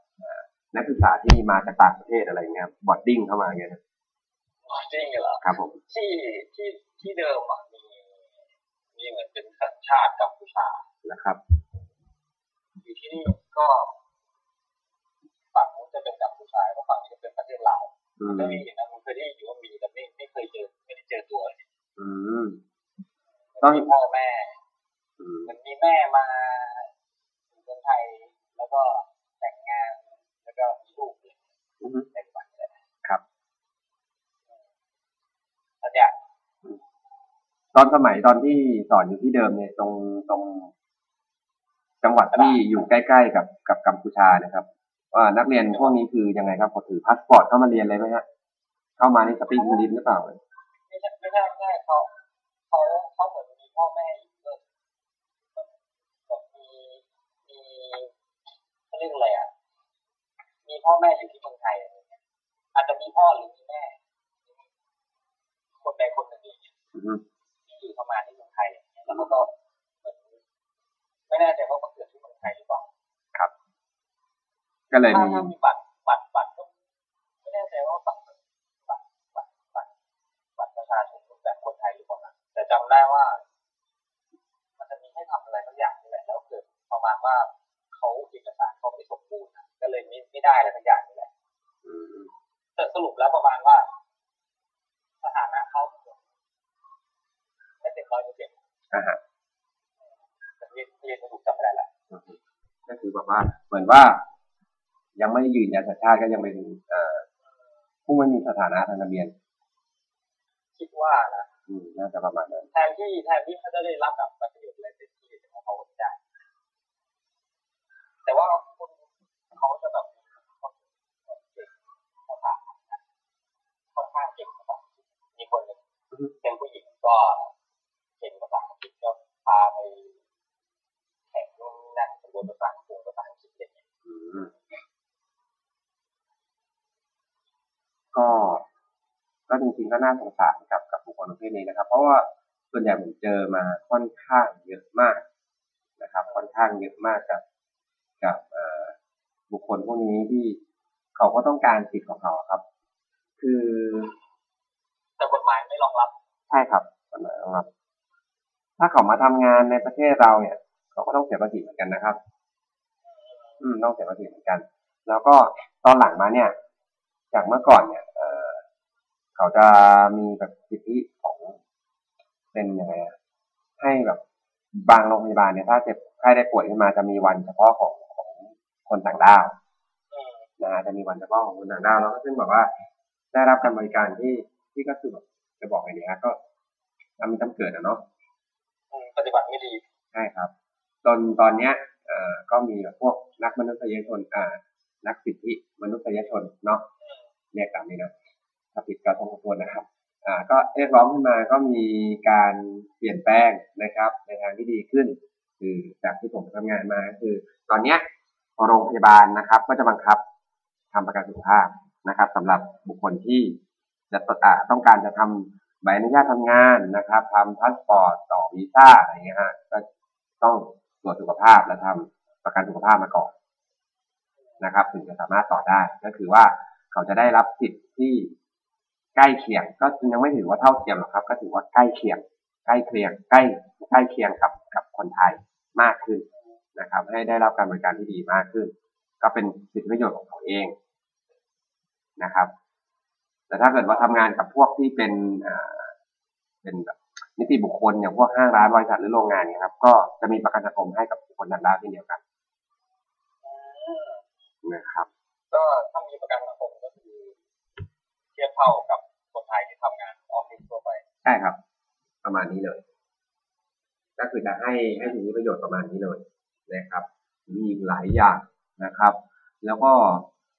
นักศึกษาที่มาจากต่างประเทศอะไรเงี้ยบอดดิ้งเข้ามาเงี้ยจริงเหรอครับผมที่ที่ที่เดิมอะมีมีเหมือนเป็นสัญชาติกัมพูชานะครับอยู่ที่นี่ก็ฝั่งนู้นจะเป็นกัมพูชาแล้วฝั่งนี้จะเป็นประเทศลาวอืมก็มีอยู่นะมันเคยได้ยินอยู่ว่ามีแต่ไม่ไม่เคยเจอไม่ได้เจอตัวเลย อืมมันมีพ่อแม่อืมมันมีแม่มาอยู่เมืองไทย แล้วก็แต่งงาน แล้วก็มีลูกเนี่ยอืมในฝันเลยนะครับแล้วอยากตอนสมัยตอนที่สอนอยู่ที่เดิมเนี่ย ตรงตรงจังหวัดที่อยู่ใกล้ๆกับกับกัมพูชานะครับ ว่านักเรียนพวกนี้คือยังไงครับเขาถือพาสปอร์ตเข้ามาเรียนเลยไหมฮะ เข้ามานี่ speak อังกฤษหรือเปล่าไม่ใช่ไม่ใช่ไม่ใช่เขาเขาเขาเหมือนมีพ่อแม่อยู่ด้วยแบบมีมี เขาเรียกอะไรอะ มีพ่อแม่อยู่ที่เมืองไทยอะไรเงี้ยอาจจะมีพ่อหรือมีแม่ คนใดคนหนึ่งอย่างเงี้ยอืมที่อยู่ทำงานที่เมืองไทยอย่างเงี้ยแล้วเขาก็เหมือนไม่แน่ใจว่าเขาเกิดที่เมืองไทยหรือเปล่าก็เลยถ้ามีถ้ามีบัตรบัตรบัตรก็ไม่แน่ใจว่าบัตรบัตรบัตรบัตรบัตรประชาชนแบบคนไทยหรือเปล่านะแต่จำได้ว่า มันจะมีให้ทำอะไรบางอย่างนี่แหละแล้วเกิดประมาณว่า เขาเอกสารเขาไม่สมบูรณ์อะก็เลยไม่ไม่ได้อะไรบางอย่างนี่แหละอืมแต่สรุปแล้วประมาณว่า สถานะเขาไม่เต็มร้อยเปอร์เซ็นต์อ่าฮะแต่เรียนเรียนสรุปจำไม่ได้ละก็คือแบบว่าเหมือนว่า ยังไม่ยืนยันสัญชาติก็ยังเป็นเอ่อผู้ไม่มีสถานะทางทะเบียน คิดว่านะอืมน่าจะประมาณนั้นแทนที่แทนที่เขาจะได้รับแบบประโยชน์อะไรเต็มที่แต่ว่าเขาไม่ได้ แต่ว่าคนเขาจะแบบเขาเก่งภาษาค่อนข้างเก่งภาษาอังกฤษมีคนหนึ่งเป็นผู้หญิงก็เก่งภาษาอังกฤษก็พาไปแข่งนู่นนี่นั่นสำรวจภาษาอังกฤษภาษาอังกฤษอะไรอย่างเงี้ยอืมก็ก็จริงๆก็น่าสงสารกับกับบุคคลประเภทนี้นะครับ เพราะว่าส่วนใหญ่ผมเจอมาค่อนข้างเยอะมากนะครับ ค่อนข้างเยอะมากกับ กับเอ่อบุคคลพวกนี้ที่เขาก็ต้องการสิทธิ์ของเขาครับ คือแต่กฎหมายไม่รองรับ ใช่ครับกฎหมายรองรับ ถ้าเขามาทำงานในประเทศเราเนี่ย เขาก็ต้องเสียภาษีเหมือนกันนะครับ อืมต้องเสียภาษีเหมือนกัน แล้วก็ตอนหลังมาเนี่ย จากเมื่อก่อนเนี่ย เออเขาจะมีแบบสิทธิของเป็นยังไงอะให้แบบบางโรงพยาบาลเนี่ยถ้าเจ็บไข้ได้ป่วยขึ้นมาจะมีวันเฉพาะของของ คนต่างด้าวอืมนะฮะจะมีวันเฉพาะของคนต่างด้าวแล้วก็ซึ่งแบบว่าได้รับการบริการที่ที่ก็คือแบบจะบอกไงดีฮะก็ทำมีจำเกิดอะเนาะอืมปฏิบัติไม่ดีใช่ครับจนตอนเนี้ยเอ่อก็มีแบบพวกนักมนุษยชนอ่านักสิทธิมนุษยชนเนาะเรียกตามนี้นะถ้าผิดก็ต้องขอโทษนะครับอ่าก็เรียกร้องขึ้นมาก็มีการเปลี่ยนแปลงนะครับ ในทางที่ดีขึ้น คือจากที่ผมทำงานมาคือ ตอนเนี้ย โรงพยาบาลนะครับ ก็จะบังคับทำประกันสุขภาพนะครับสำหรับบุคคลที่จะต้องการจะทำใบอนุญาตทำงานนะครับทำพาสปอร์ตต่อวีซ่าอะไรเงี้ยฮะก็ต้องตรวจสุขภาพและทำประกันสุขภาพมาก่อนนะครับ ถึงจะสามารถต่อได้ ก็คือว่าเขเขาจะได้รับสิทธิ์ที่ใกล้เคียง ก็ยังไม่ถือว่าเท่าเทียมหรอกครับ ก็ถือว่าใกล้เคียง ใกล้เคียง ใกล้ใกล้เคียงกับกับคนไทยมากขึ้น นะครับ ให้ได้รับการบริการที่ดีมากขึ้น ก็เป็นสิทธิประโยชน์ของเขาเองนะครับ แต่ถ้าเกิดว่าทำงานกับพวกที่เป็นอ่าเป็นแบบนิติบุคคลอย่างพวกห้างร้านบริษัทหรือโรงงานเนี่ยครับ ก็จะมีประกันสังคมให้กับบุคคลต่างด้าวเช่นเดียวกันอืมนะครับ ก็ถ้ามีประกันสังคมก็คือเทียบเท่ากับคนไทยที่ทำงานออฟฟิศทั่วไปใช่ครับ ประมาณนี้เลย ก็คือจะให้ให้สิทธิประโยชน์ประมาณนี้เลย นะครับ มีอีกหลายอย่างนะครับ แล้วก็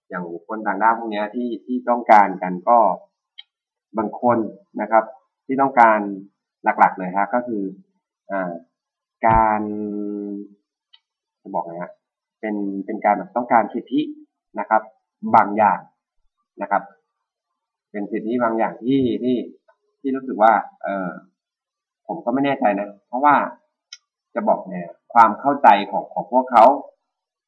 อย่างคคลต่างด้าวพวกนี้ที่ที่ต้องการกันก็บางคนนะครับ ที่ต้องการหลักๆเลยฮะก็คืออ่าการจะบอกไงฮะเป็นเป็นการแบบต้องการสิทธินะครับ บางอย่างนะครับ เป็นสิทธิบางอย่างที่ที่ที่รู้สึกว่า เออผมก็ไม่แน่ใจนะ เพราะว่าจะบอกเนี่ย ความเข้าใจของของพวกเขา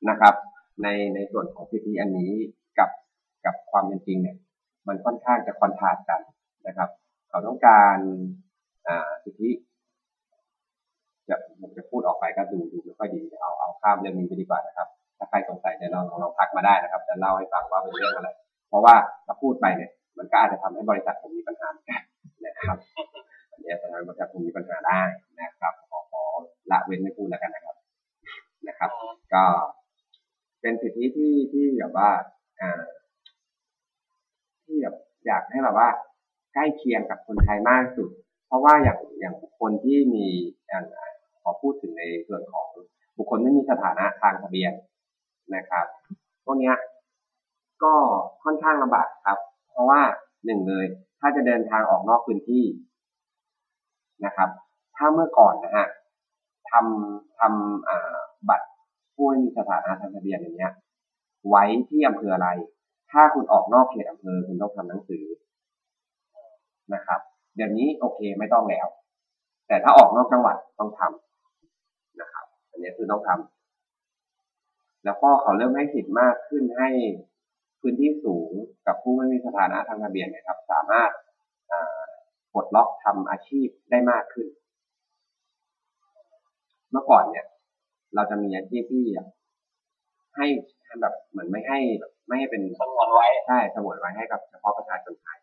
นะครับ ในในส่วนของสิทธิอันนี้กับกับความเป็นจริงเนี่ย มันค่อนข้างจะคอนทราสต์กันนะครับ เขาต้องการอ่าสิทธิจะผมจะพูดออกไปก็ดูดูไม่ค่อยดีเอาเอาข้ามเรื่องนี้ไปดีกว่านะครับ ถ้าใครสงสัยเดี๋ยวเราลองลองทักมาได้นะครับจะเล่าให้ฟังว่าเป็นเรื่องอะไร เพราะว่าถ้าพูดไปเนี่ย มันก็อาจจะทำให้บริษัทผมมีปัญหานะครับ อันนี้อาจจะทำให้บริษัทผมมีปัญหาได้นะครับขอขอละเว้นไม่พูดแล้วกันนะครับนะครับ ก็เป็นสิทธิที่ที่แบบว่าอ่าที่แบบอยากให้แบบว่า ใกล้เคียงกับคนไทยมากที่สุด เพราะว่าอย่างอย่างบุคคลที่มีอย่างอ่าขอพูดถึงในส่วนของบุคคลไม่มีสถานะทางทะเบียนนะครับ พวกเนี้ยก็ค่อนข้างลำบากครับ เพราะว่าหนึ่งเลย ถ้าจะเดินทางออกนอกพื้นที่ นะครับ ถ้าเมื่อก่อนนะฮะทำทำบัตรผู้ไม่มีสถานะทางทะเบียนอย่างเงี้ย ไว้ที่อำเภออะไร ถ้าคุณออกนอกเขตอำเภอคุณต้องทำหนังสือนะครับ เดี๋ยวนี้โอเคไม่ต้องแล้ว แต่ถ้าออกนอกจังหวัดต้องทำนะครับ อันนี้คือต้องทำแล้วก็เขาเริ่มให้สิทธิ์มากขึ้นให้พื้นที่สูงกับผู้ไม่มีสถานะทางทะเบียนนะครับ สามารถ ปลดล็อกทำอาชีพได้มากขึ้น เมื่อก่อนเนี่ย เราจะมีอาชีพที่ให้ให้แบบเหมือนไม่ให้แบบไม่ให้เป็นสงวนไว้ใช่สงวนไว้ให้กับเฉพาะประชาชนไทย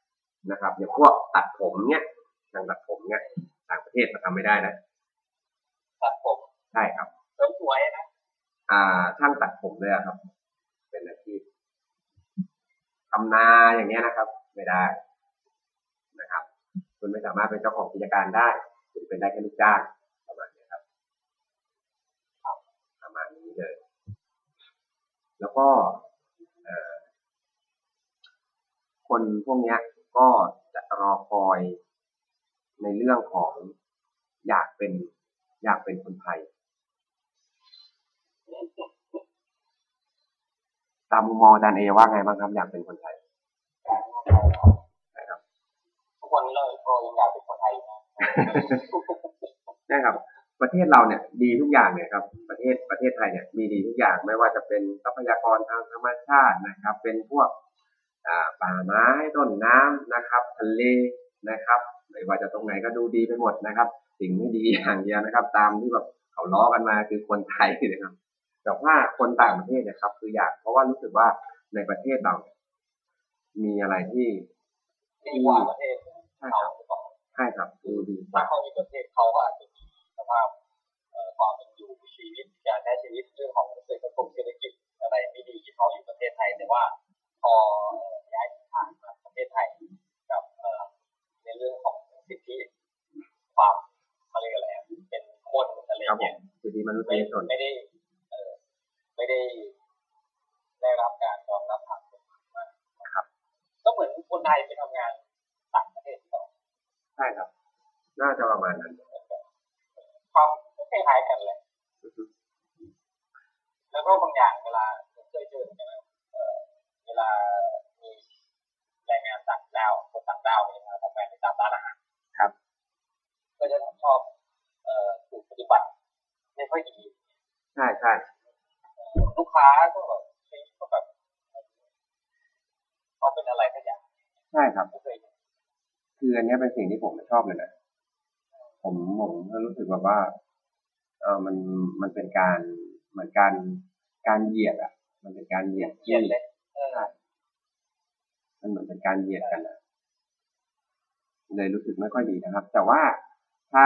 นะครับอย่างพวกตัดผมเนี่ยอย่างตัดผมเนี่ยต่างประเทศมันทำไม่ได้นะตัดผมใช่ครับเสริมสวยนะอ่าช่างตัดผมเลยอะครับ เป็นอาชีพทำนาอย่างเงี้ยนะครับ ไม่ได้นะครับ คุณไม่สามารถเป็นเจ้าของกิจการได้ คุณเป็นได้แค่ลูกจ้างประมาณนี้ครับ ประมาณนี้เลย แล้วก็คนพวกนี้ก็จะรอคอยในเรื่องของอยากเป็นอยากเป็นคนไทย ตามมุมมองอาจารย์เอว่าไงบ้างครับอยากเป็นคนไทย กคนเลยก็ยังอยากเป็นคนไทยอยู่นะใช่ครับ ประเทศเราเนี่ยดีทุกอย่างเนี่ยครับ ประเทศประเทศไทยเนี่ยมีดีทุกอย่างไม่ว่าจะเป็นทรัพยากรทางธรรมชาตินะครับ เป็นพวกอ่าป่าไม้ต้นน้ำนะครับ ทะเลนะครับไม่ว่าจะตรงไหนก็ดูดีไปหมดนะครับ สิ่งไม่ดีอย่างเดียวนะครับ ตามที่แบบเขาล้อกันมาคือคนไทยนะครับแต่ว่าคนต่างประเทศเนะครับ คืออยากเพราะว่ารู้สึกว่าในประเทศเราเนี่ยมีอะไรที่ดีกว่าประเทศใช่เขาครับหรือเปล่า ใช่ครับดูดีกถ้าว่าเขาอยู่ประเทศเขาก็อาจจะมีสภาพเอ่อความเป็นอยู่ชีวิตการใช้ชีวิตเรื่องของเศรษฐกิจเศรษฐกิจอะไรไม่ดีที่เขาอยู่ประเทศไทยแต่ว่าพอเอ่อย้ายฐานมาประเทศไทยกับเอ่อในเรื่องของสิทธิความอะไรยกอะไรอะเป็นคนอะไรครับผเงี้มยสิทธิมนุษไม่ยชนไม่ได้เออไม่ได้ได้รับการยอมรับทางกฎหมายมากครับ ก็เหมือนคนไทยไปทำงานต่างประเทศต่อ ใช่ครับ น่าจะประมาณนั้นความคล้ายๆกันเลย แล้วก็บางอย่างเวลาผมเคยเจอเหมือนกันนะเออเวลามีแรงงานต่างด้าวคนต่างด้าวเนี่ยมาทำงานในตามร้านอาหารครับ ก็จะชอบเอ่อถูกปฏิบัติไม่ค่อยดีใช่ใช่เอ่อลูกค้าก็แบบเฮ้ยก็แบบพอเป็นช่ครับไม่เคยเห็น คืออันเนี้ยเป็นสิ่งที่ผมไม่ชอบเลยนะผมผมรู้สึกแบบว่า เออมันมันเป็นการเหมือนการการเหยียดอะ มันเป็นการเหยียดเกลียดเลยเออมันเหมือนเป็นการเหยียดกันอะเลยรู้สึกไม่ค่อยดีนะครับ แต่ว่าถ้า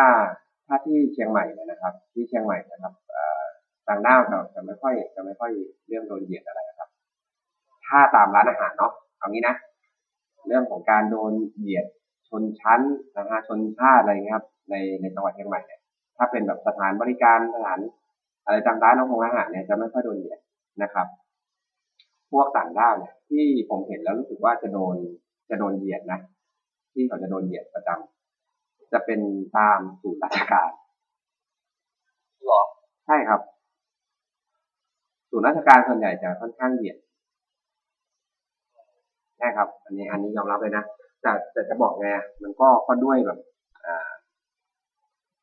ถ้าที่เชียงใหม่เนี่ยนะครับ ที่เชียงใหม่นะครับเอ่อต่างด้าวจะจะไม่ค่อยจะไม่ค่อยเรื่องโดนเหยียดอะไรนะครับ ถ้าตามร้านอาหารเนาะเอางี้นะเรื่องของการโดนเหยียดช นชั้นนะฮะชนชาติอะไรเงี้ยครับในในจังหวัดเชียงใหม่เนี่ยถ้าเป็นแบบสถานบริการสถานอะไรตามร้านอาหารอาหารเนี่ยจะไม่ค่อยโดนเหยียดนะครับ พวกต่างด้าวเนี่ยที่ผมเห็นแล้วรู้สึกว่าจะโดนจะโดนเหยียดนะที่เขาจะโดนเหยียดประจำจะเป็นตามศูนย์ราชการหรอใช่ครับศูนย์ราชการส่วนใหญ่จะค่อนข้างเหยียดใช่ครับ อันนี้อันนี้ยอมรับเลยนะ แต่แต่จะบอกไงมันก็ก็ด้วยแบบอ่า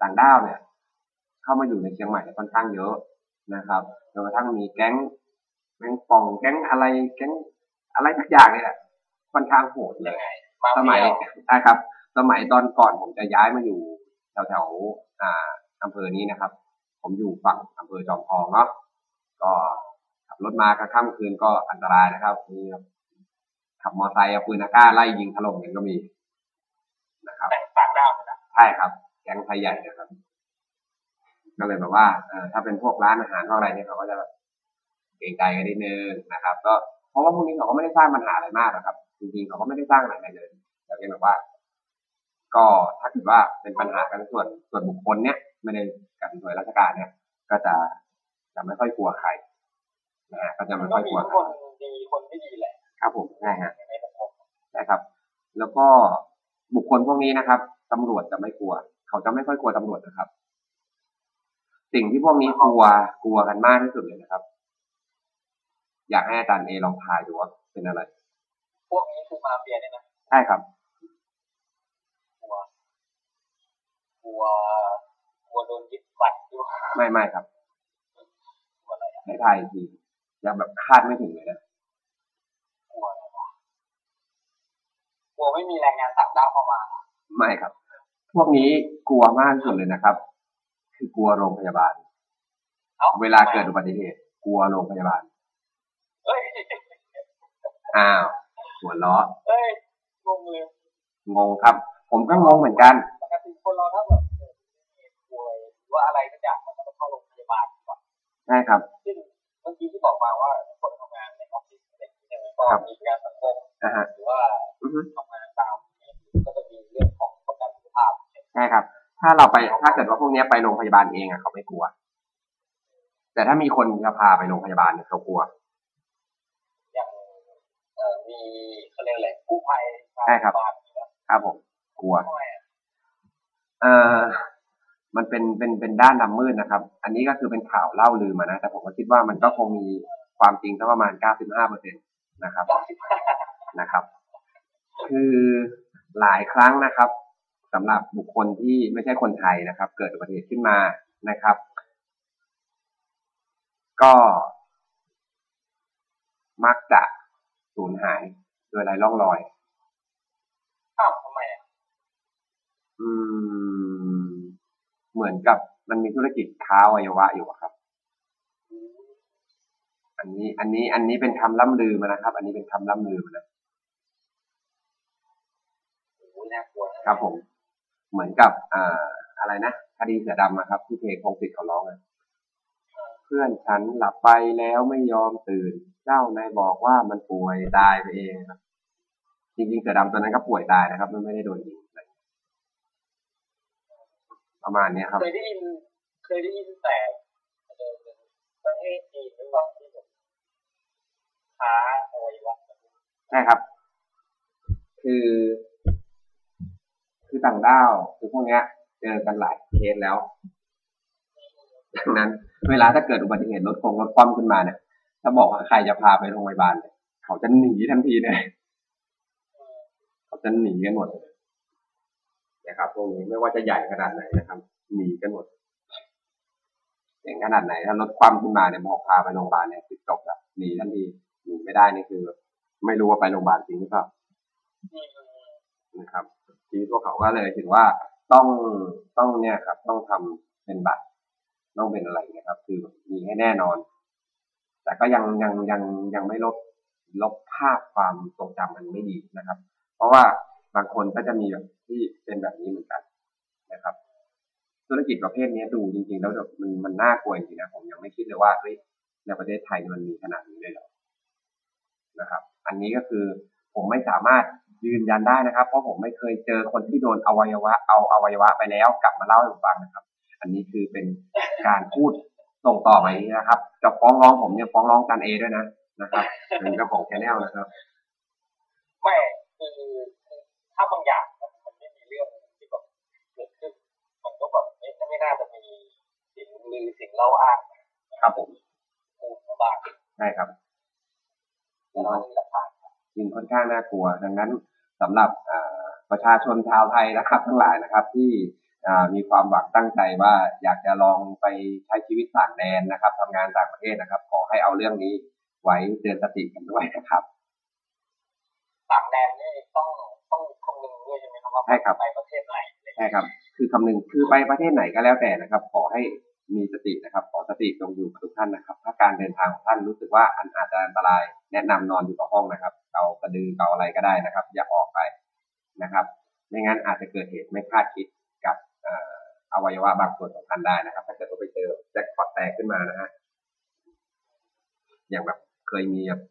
ต่างด้าวเนี่ย เข้ามาอยู่ในเชียงใหม่เนี่ยค่อนข้างเยอะนะครับจนกระทั่งมีแก๊งแก๊งปองแก๊งอะไรแก๊งอะไรทุกอย่างเนี่ยแหละค่อนข้างโหดเลยังยไงมาสมัยเที่วใช่ครับ สมัยตอนก่อนผมจะย้ายมาอยู่แถวแถวๆอ่าอำเภอนี้นะครับ ผมอยู่ฝั่งอำเภอจอมทองเนาะก็ขับรถมากลางค่ำคืนก็อันตรายนะครับมี ขับมอเตอร์ไซค์เอาปืนอากาศไล่ยิงถล่มกันก็มีนะครับแต่งต่างด้าวเลยนะใช่ครับ แก๊งไทยใหญ่นะครับ ก็เลยแบบว่าเออถ้าเป็นพวกร้านอาหารพวกอะไรเนี่ยเขาก็จะแบบเกรงใจกันนิดนึงนะครับ ก็เพราะว่าพวกนี้เขาก็ไม่ได้สร้างปัญหาอะไรมากนะครับ จริงๆเขาก็ไม่ได้สร้างอะไรเลยแต่เพียงแบบว่า ก็ถ้าเกิดว่าเป็นปัญหากันส่วนส่วนบุคคลเนี่ยไม่ได้กับหน่วยราชการเนี่ย ก็จะจะไม่ค่อยกลัวใครนะฮะก็จะมัไม่นก็ค่อยมีกลัวทั้งใครคนดีคนไม่ดีแหละ ครับผมใช่ฮะในสังคมนะครับ แล้วก็บุคคลพวกนี้นะครับตำรวจจะไม่กลัว เขาจะไม่ค่อยกลัวตำรวจนะครับ สิ่งที่พวกนี้กลัวกลัวกันมากที่สุดเลยนะครับ อยากให้อาจารย์เอลองทายดูว่าเป็นอะไร พวกนี้คือมาเฟียเนี่ยนะใช่ครับกลัวกลัวกลัวโดนยึดบัตรด้วยไม่ไม่ครับกลัวอะไรอะให้ทายอีกทียังแบบคาดไม่ถึงเลยนะก ลัวอะไรวะกลัวไม่มีแรงงานต่างด้าวเข้ามาไม่ครับ พวกนี้กลัวมากที่สุดเลยนะครับ คือกลัวโรงพยาบาลเอ้าเวลาเกิดอุบัติเหตุกลัวโรงพยาบาลเอ้ยอ้าวหัวล้อเอ้ยงงเลยงงครับ ผมก็งงเหมือนกันปกติคนเราถ้าแบบเกิดเหตุป่วยหรือว่าอะไรสักอย่างมันก็ต้องเข้าโรงพยาบาลก่อนใช่ครับซึ่งเมื่อกี้ที่บอกมาว่าคนทำงา ครับมีการสังคมนะฮะหรือว่าอือฮึทำงานตามก็จะมีเรื่องของประกันสุขภาพใช่ไหมใช่ครับ ถ้าเราไปถ้าเกิดว่าพวกเนี้ยไปโรงพยาบาลเองอะเขาไม่กลัว แต่ถ้ามีคนจะพาไปโรงพยาบาลเนี่ยเขากลัวอย่างเอ่อมีเขาเรียกอะไรกู้ภัยใช่ครับโงพยาาลอยู่แล้วครับผมกลัวทำไมอะเอ่อมันเป็นเป็นเป็นด้านดำมืดนะครับ อันนี้ก็คือเป็นข่าวเล่าลือมานะ แต่ผมก็คิดว่ามันก็คงมีความจริงสักประมาณ 95เปอร์เซ็นต นะครับเก้าสิบห้านะครับ คือหลายครั้งนะครับสำหรับบุคคลที่ไม่ใช่คนไทยนะครับ เกิดอุบัติเหตุขึ้นมานะครับ ก็มักจะสูญหายโดยไร้ร่องรอยอ้าวทำไมอะอืม เหมือนกับมันมีธุรกิจค้าอวัยวะอยู่อะครับ อันนี้อันนี้อันนี้เป็นคำล่ำลือมานะครับ อันนี้เป็นคำล่ำลือมานะโอ้โหน่ากลัวนะครับผม เหมือนกับอ่าอะไรนะคดีเสือดำนะครับ ที่เพลงพงศิษฐ์เขาร้องอะเพื่อนฉันหลับไปแล้วไม่ยอมตื่น เจ้านายบอกว่ามันป่วยตายไปเองครับจริงๆเสือดำตัวนั้นก็ป่วยตายนะครับ มันไม่ได้โดนยิงอะไรประมาณเนี้ยครับเคยได้ยินเคยได้ยินแต่เออประเทศจีนหรือเปล่าที่แบบ ค้าอวัยวะใช่ครับ คือ คือต่างด้าวคือพวกเนี้ย เจอกันหลายเคสแล้ว ดังนั้น เวลาถ้าเกิดอุบัติเหตุรถคงรถคว่ำขึ้นมาเนี่ยถ้าบอกว่าใครจะพาไปโรงพยาบาลเขาจะหนีทันทีเลยเขาจะหนีกันหมดเลยนะครับพวกนี้ไม่ว่าจะใหญ่ขนาดไหนนะครับหนีกันหมดอย่างขนาดไหนถ้ารถคว่ำขึ้นมาเนี่ยบอกพาไปโรงพยาบาลเนี่ยติดจบแล้วหนีทันที หนีไม่ได้นี่คือ ไม่รู้ว่าไปโรงพยาบาลจริงหรือเปล่านะครับชีวิตพวกเขาก็เลยถือว่าต้องต้องเนี่ยครับ ต้องทำเป็นบัตรต้องเป็นอะไรนะครับ คือมีให้แน่นอน แต่ก็ยังยังยังยังไม่ลบลบภาพความทรงจำมันไม่ดีนะครับ เพราะว่าบางคนก็จะมีแบบที่เป็นแบบนี้เหมือนกันนะครับ ธุรกิจประเภทนี้ดูจริงๆ แล้วมันมันน่ากลัวจริงนะผมยังไม่คิดเลยว่าเฮ้ยในประเทศไทยมันมีขนาดนี้เลยเหรอ นะครับ อันนี้ก็คือผมไม่สามารถยืนยันได้นะครับ เพราะผมไม่เคยเจอคนที่โดนอวัยวะ เอาอวัยวะไปแล้วกลับมาเล่าให้ผมฟังนะครับ อันนี้คือเป็นการพูดส่งต่อไปนะครับจะฟ้องร้องผมเนี่ยฟ้องร้องกันเองด้วยนะนะครับเป็นเจ้าของ channel นะครับ ไม่คือคือถ้าบางอย่างมันมันไม่มีเรื่องที่แบบเกิดขึ้นมันก็แบบไม่ไม่น่าจะมีสิ่งลือสิ่งเล่าอ้างครับผมมูลมาบ้างใช่ครับ แต่เรามีหลักฐานจริงค่อนข้างน่ากลัว ดังนั้นสำหรับอ่าประชาชนชาวไทยนะครับ ทั้งหลายนะครับที่อ่ามีความหวังตั้งใจว่าอยากจะลองไปใช้ชีวิตต่างแดนนะครับทำงานต่างประเทศนะครับ ขอให้เอาเรื่องนี้ไว้เตือนสติกันด้วยนะครับต่างแดนนี่ต้องต้องคำนึงด้วยใช่ไหมครับว่าใช่ครับไปประเทศไหนอะไรอย่างใช่เงี้ยครับ คือคำนึงคือไปประเทศไหนก็แล้วแต่นะครับ ขอให้ มีสตินะครับ ขอสติจงอยู่กับทุกท่านนะครับ ถ้าการเดินทางของท่านรู้สึกว่าอันอาจจะอันตราย แนะนำนอนอยู่กับห้องนะครับเอากระดือเอาอะไรก็ได้นะครับ อย่าออกไปนะครับ ไม่งั้นอาจจะเกิดเหตุไม่คาดคิดกับอวัยวะบางส่วนของท่านได้นะครับ ถ้าเกิดว่าไปเจอแจ็คพอตแตกขึ้นมานะฮะ อย่างแบบเคยมีแบบ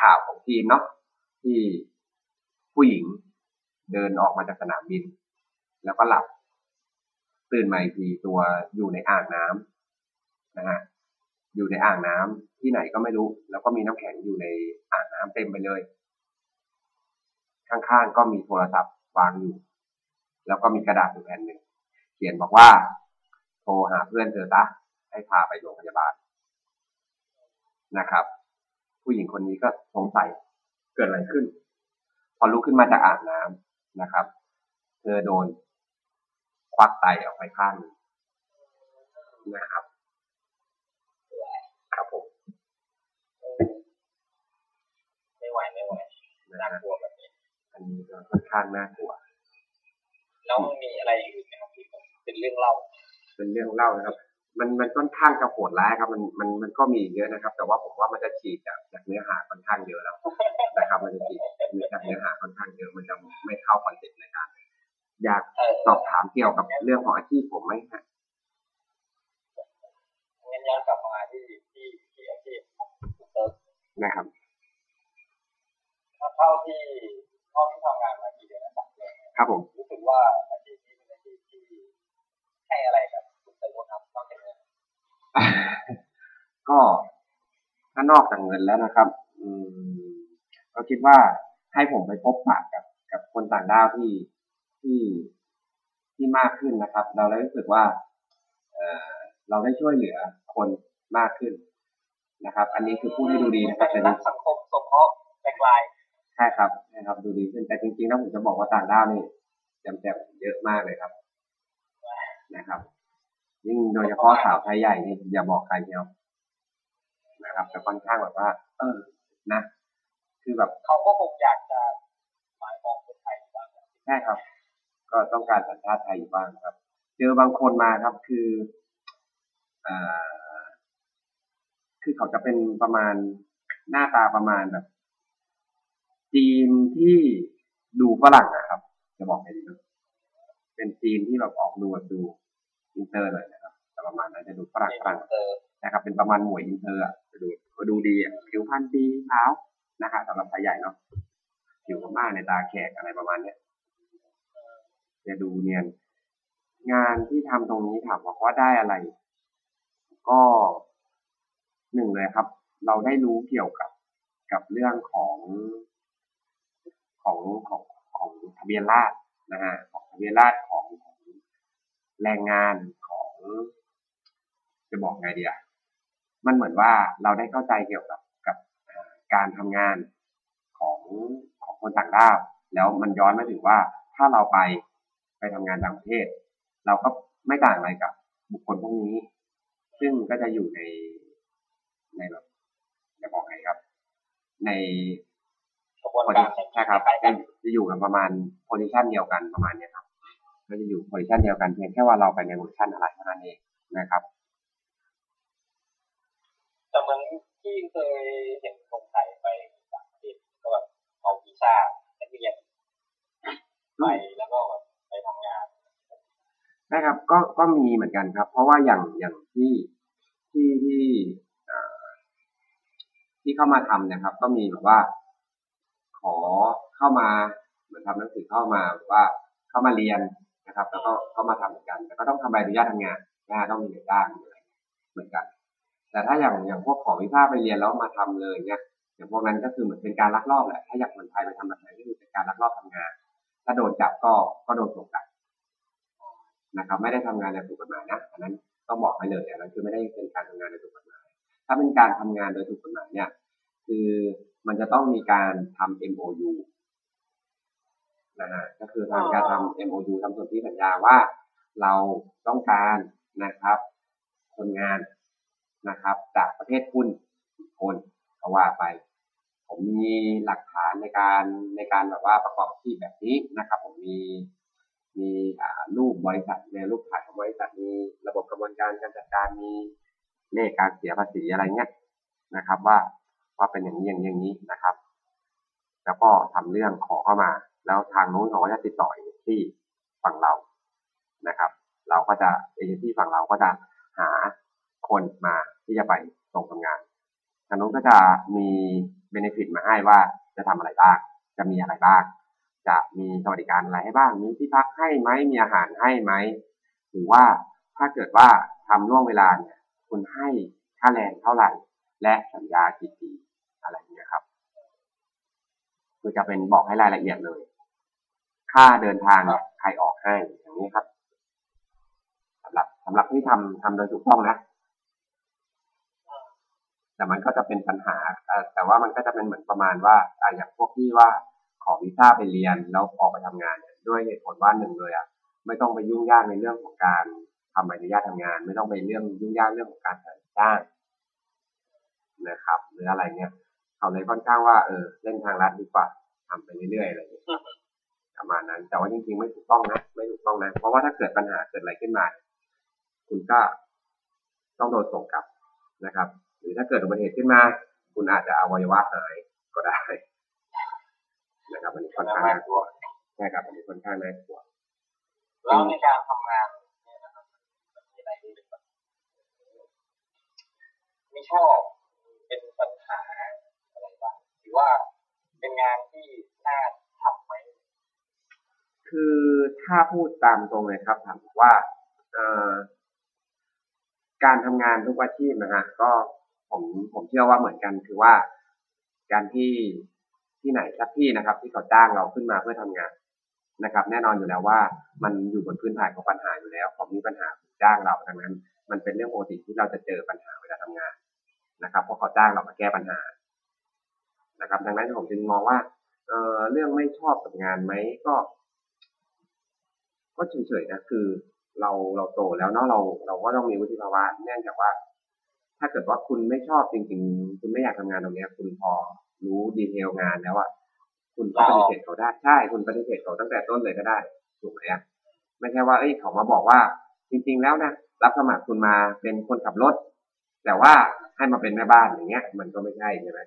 ข่าวของทีมเนาะที่ผู้หญิงเดินออกมาจากสนามบิน แล้วก็หลับ ตื่นมาอีกทีตัวอยู่ในอ่างน้ำนะฮะอยู่ในอ่างน้ำที่ไหนก็ไม่รู้ แล้วก็มีน้ำแข็งอยู่ในอ่างน้ำเต็มไปเลย ข้างๆก็มีโทรศัพท์วางอยู่ แล้วก็มีกระดาษอยู่แผ่นหนึ่งเขียนบอกว่า โทรหาเพื่อนเธอซะให้พาไปโรงพยาบาลนะครับ ผู้หญิงคนนี้ก็สงสัยเกิดอะไรขึ้น พอลุกขึ้นมาจากอ่างน้ำนะครับ เธอโดน ควักไตออกไปข้างหนึ่งนะครับ ครับผมไม่ไหวไม่ไหวนะน่าฮะกลัวแบบนี้อันนี้ก็ค่อนข้างน่ากลัวแล้วมีอะไรอื่นไหมครับที่เป็นเรื่องเล่า เป็นเรื่องเล่านะครับ มันมันค่อนข้างจะโหดร้ายครับ มันมันมันก็มีเยอะนะครับ แต่ว่าผมว่ามันจะฉีกจากจากเนื้อหาค่อนข้างเยอะแล้วนะครับ มันจะฉีกจากเนื้อหาค่อนข้างเยอะ มันจะไม่เข้า concept รายการ อยากเออสอบถามเกี่ยวกับเรื่องของอาชีพผมไหมฮะงั้นย้อนกลับมาที่ที่ที่อาชีพของคุณเติร์กนะครับเท่าที่เท่าที่ทำงานมากี่เดือนนะครับครับผมรู้สึกว่าอาชีพนี้เป็นอาชีพที่ให้อะไรกับคุณเติร์กบ้างครับนอกจากเงินก็ถ้านอกจากเงินแล้วนะครับ อืมก็คิดว่าให้ผมไปพบปะกับ กับคนต่างด้าวที่ ที่ที่มากขึ้นนะครับ เราเลยรู้สึกว่าเออเราได้ช่วยเหลือคนมากขึ้นนะครับ อันนี้คือพูดให้ดูดีนะครับเป็แต่นจนัริกงสังคมสงเคราะห์ไกลใช่ครับใช่ครับ ดูดีขึ้นแต่จริงๆแล้วผมจะบอกว่าต่างด้าวนี่แจ่มๆเยอะมากเลยครับนะครับยิ่งโดยเฉพาะสาวไทยใหญ่นี่อย่าบอกใครเดียวนะครับแต่ค่อนข้างแบบว่า เออนะ คือแบบๆเขาก็คงอยากจะหมายมองคนไทยอยู่บ้างนะใช่ครับ ก็ต้องการสัญชาติไทยอยู่บ้างครับ เจอบางคนมาครับคือเอ่อคือเขาจะเป็นประมาณหน้าตาประมาณแบบจีนที่ดูฝรั่งนะครับ จะบอกให้ดีนะเป็นจีนที่แบบออกดูแบบดูอินเตอร์เลยนะครับแต่ประมาณนั้นจะดูฝรั่งฝรั่งเออนะครับ เป็นประมาณหมวยอินเตอร์อะจะดูก็ดูดีอะผิวพรรณดีขาวนะครับสำหรับไทใหญ่เนาะผิวพม่านัยน์ตาแขกอะไรประมาณเนี้ย จะดูเนียน งานที่ทำตรงนี้ถามบอกว่าได้อะไร ก็หนึ่งเลยครับ เราได้รู้เกี่ยวกับกับเรื่องของของของของทะเบียนราษฎรนะฮะของทะเบียนราษฎรของของแรงงานของ จะบอกไงดีอะมันเหมือนว่าเราได้เข้าใจเกี่ยวกับกับการทำงานของของคนต่างด้าวแล้วมันย้อนมาถึงว่าถ้าเราไป ไปทำงานต่างประเทศ เราก็ไม่ต่างอะไรกับบุคคลพวกนี้ ซึ่งก็จะอยู่ในในแบบจะบอกไงครับ ในกระบวนคนการที่ใช่ครับคล้ายๆกันจะอยู่กันประมาณ position เดียวกันประมาณเนี้ยครับก็จะอยู่ position เดียวกันเพียงแค่ว่าเราไปในเวอร์ชันอะไรเท่านั้นเองนะครับแต่เหมือนที่เคยเห็นคนไทยไปต่างประเทศก็แบบเอาวีซ่านักเรียนไปแล้วก็แบบไปทำงาน ได้ครับ ก็ก็มีเหมือนกันครับ เพราะว่าอย่างอย่างที่ที่ที่ที่เข้ามาทำนะครับ ก็มีแบบว่า ขอเข้ามาเหมือนทำหนังสือเข้ามาแบบว่าเข้ามาเรียนนะครับ แล้วก็เข้ามาทำเหมือนกันแต่ก็ต้องทำใบอนุญาตทำงานนะฮะต้องมีในจ้างอะไรเหมือนกัน แต่ถ้าอย่างอย่างพวกขอวีซ่าไปเรียนแล้วมาทำเลยเนี่ยอย่างพวกนั้นก็คือเหมือนเป็นการลักลอบแหละถ้าอยากคนไทยไปทำแบบไหนก็คือเป็นการลักลอบทำงาน ถ้าโดนจับก็ก็โดนส่งกลับ นะครับไม่ได้ทำงานโดยถูกกฎหมายนะอันนั้นต้องบอกไปเลยอันนั้นคือไม่ได้เป็นการทำงานโดยถูกกฎหมาย ถ้าเป็นการทำงานโดยถูกกฎหมายเนี่ยคือมันจะต้องมีการทำ MOU นะฮะก็คือทางการทำ MOU ทำส่วนที่สัญญาว่าเราต้องการนะครับ คนงานนะครับ จากประเทศคุณคนก็ว่าไป ผมมีหลักฐานในการในการแบบว่าประกอบอาชีพแบบนี้นะครับ ผมมี มีรูปบริษัทในรูปถ่ายของบริษัทมีระบบกระบวนการการจัดการมีเลขการเสียภาษีอะไรเงี้ยนะครับ ว่าว่าเป็นอย่างนี้อย่างนี้อย่างนี้นะครับ แล้วก็ทำเรื่องขอเข้ามา แล้วทางนู้นเขาก็จะติดต่อเอเจนซี่ฝั่งเรานะครับ เราก็จะเอเจนซี่ฝั่งเราก็จะหาคนมาที่จะไปส่งทำงานทางนู้นก็จะมีเบนฟิตมาให้ว่าจะทำอะไรบ้างจะมีอะไรบ้าง จะมีสวัสดิการอะไรให้บ้าง มีที่พักให้ไหมมีอาหารให้ไหม หรือว่าถ้าเกิดว่าทำล่วงเวลาเนี่ยคุณให้ค่าแรงเท่าไหร่ และสัญญากี่ปีอะไรเงี้ยครับ คือจะเป็นบอกให้รายละเอียดเลย ค่าเดินทางใครออกให้อย่างนี้ครับสำหรับสำหรับที่ทำทำโดยถูกต้องนะแต่มันก็จะเป็นปัญหา แต่ว่ามันก็จะเป็นเหมือนประมาณว่าอย่างพวกที่ว่า ขอวีซ่าไปเรียนแล้วออกไปทำงานเนี่ยด้วยเหตุผลว่าหนึ่งเลยอะไม่ต้องไปยุ่งยากในเรื่องของการทำใบอนุญาตทำงาน ไม่ต้องไปเรื่องยุ่งยากเรื่องของการจัดจ้างนะครับ หรืออะไรเงี้ยเขาเลยค่อนข้างว่าเออเล่นทางลัดดีกว่าทำไปเรื่อยๆอะไรอย่างเงี้ยประมาณนั้น แต่ว่าจริงๆไม่ถูกต้องนะไม่ถูกต้องนะเพราะว่าถ้าเกิดปัญหาเกิดอะไรขึ้นมา คุณก็ต้องโดนส่งกลับนะครับ หรือถ้าเกิดอุบัติเหตุขึ้นมา คุณอาจจะอวัยวะหายก็ได้ นะครับอันนี้ค่อนข้างน่ากลัวใช่ครับอันนี้ค่อนข้างน่ากลัวแล้วในการทำงานเนี่ยนะครับมันมีอะไรที่เป็นแบบไม่ชอบเป็นปัญหาอะไรบ้างหรือว่าเป็นงานที่น่าทำไหมคือถ้าพูดตามตรงเลยครับถามว่าเอ่อการทำงานทุกอาชีพนะฮะก็ผมผมเชื่อว่าเหมือนกันคือว่า การที่ ที่ไหนสักที่นะครับ ที่เขาจ้างเราขึ้นมาเพื่อทำงานนะครับ แน่นอนอยู่แล้วว่ามันอยู่บนพื้นฐานของปัญหาอยู่แล้วเขามีปัญหาจ้างเราดังนั้น มันเป็นเรื่องปกติที่เราจะเจอปัญหาเวลาทำงานนะครับ เพราะเขาจ้างเรามาแก้ปัญหานะครับ ดังนั้นผมจึงมองว่าเออเรื่องไม่ชอบกับงานไหมก็ ก็เฉยๆนะคือ เราเราโตแล้วเนาะเราเราก็ต้องมีวุฒิภาวะเนื่องจากว่า ถ้าเกิดว่าคุณไม่ชอบจริง ๆ คุณไม่อยากทำงานตรงนี้คุณพอ รู้ดีเทลงานแล้วอะคุณก็ปฏิเสธเขาได้ใช่คุณปฏิเสธเขาตั้งแต่ต้นเลยก็ได้ถูกไหมอะไม่ใช่ว่าเอ้ยเขามาบอกว่า จริง ๆ แล้วนะรับสมัครคุณมาเป็นคนขับรถ แต่ว่าให้มาเป็นแม่บ้านอย่างเงี้ย มันก็ไม่ใช่ใช่ไหม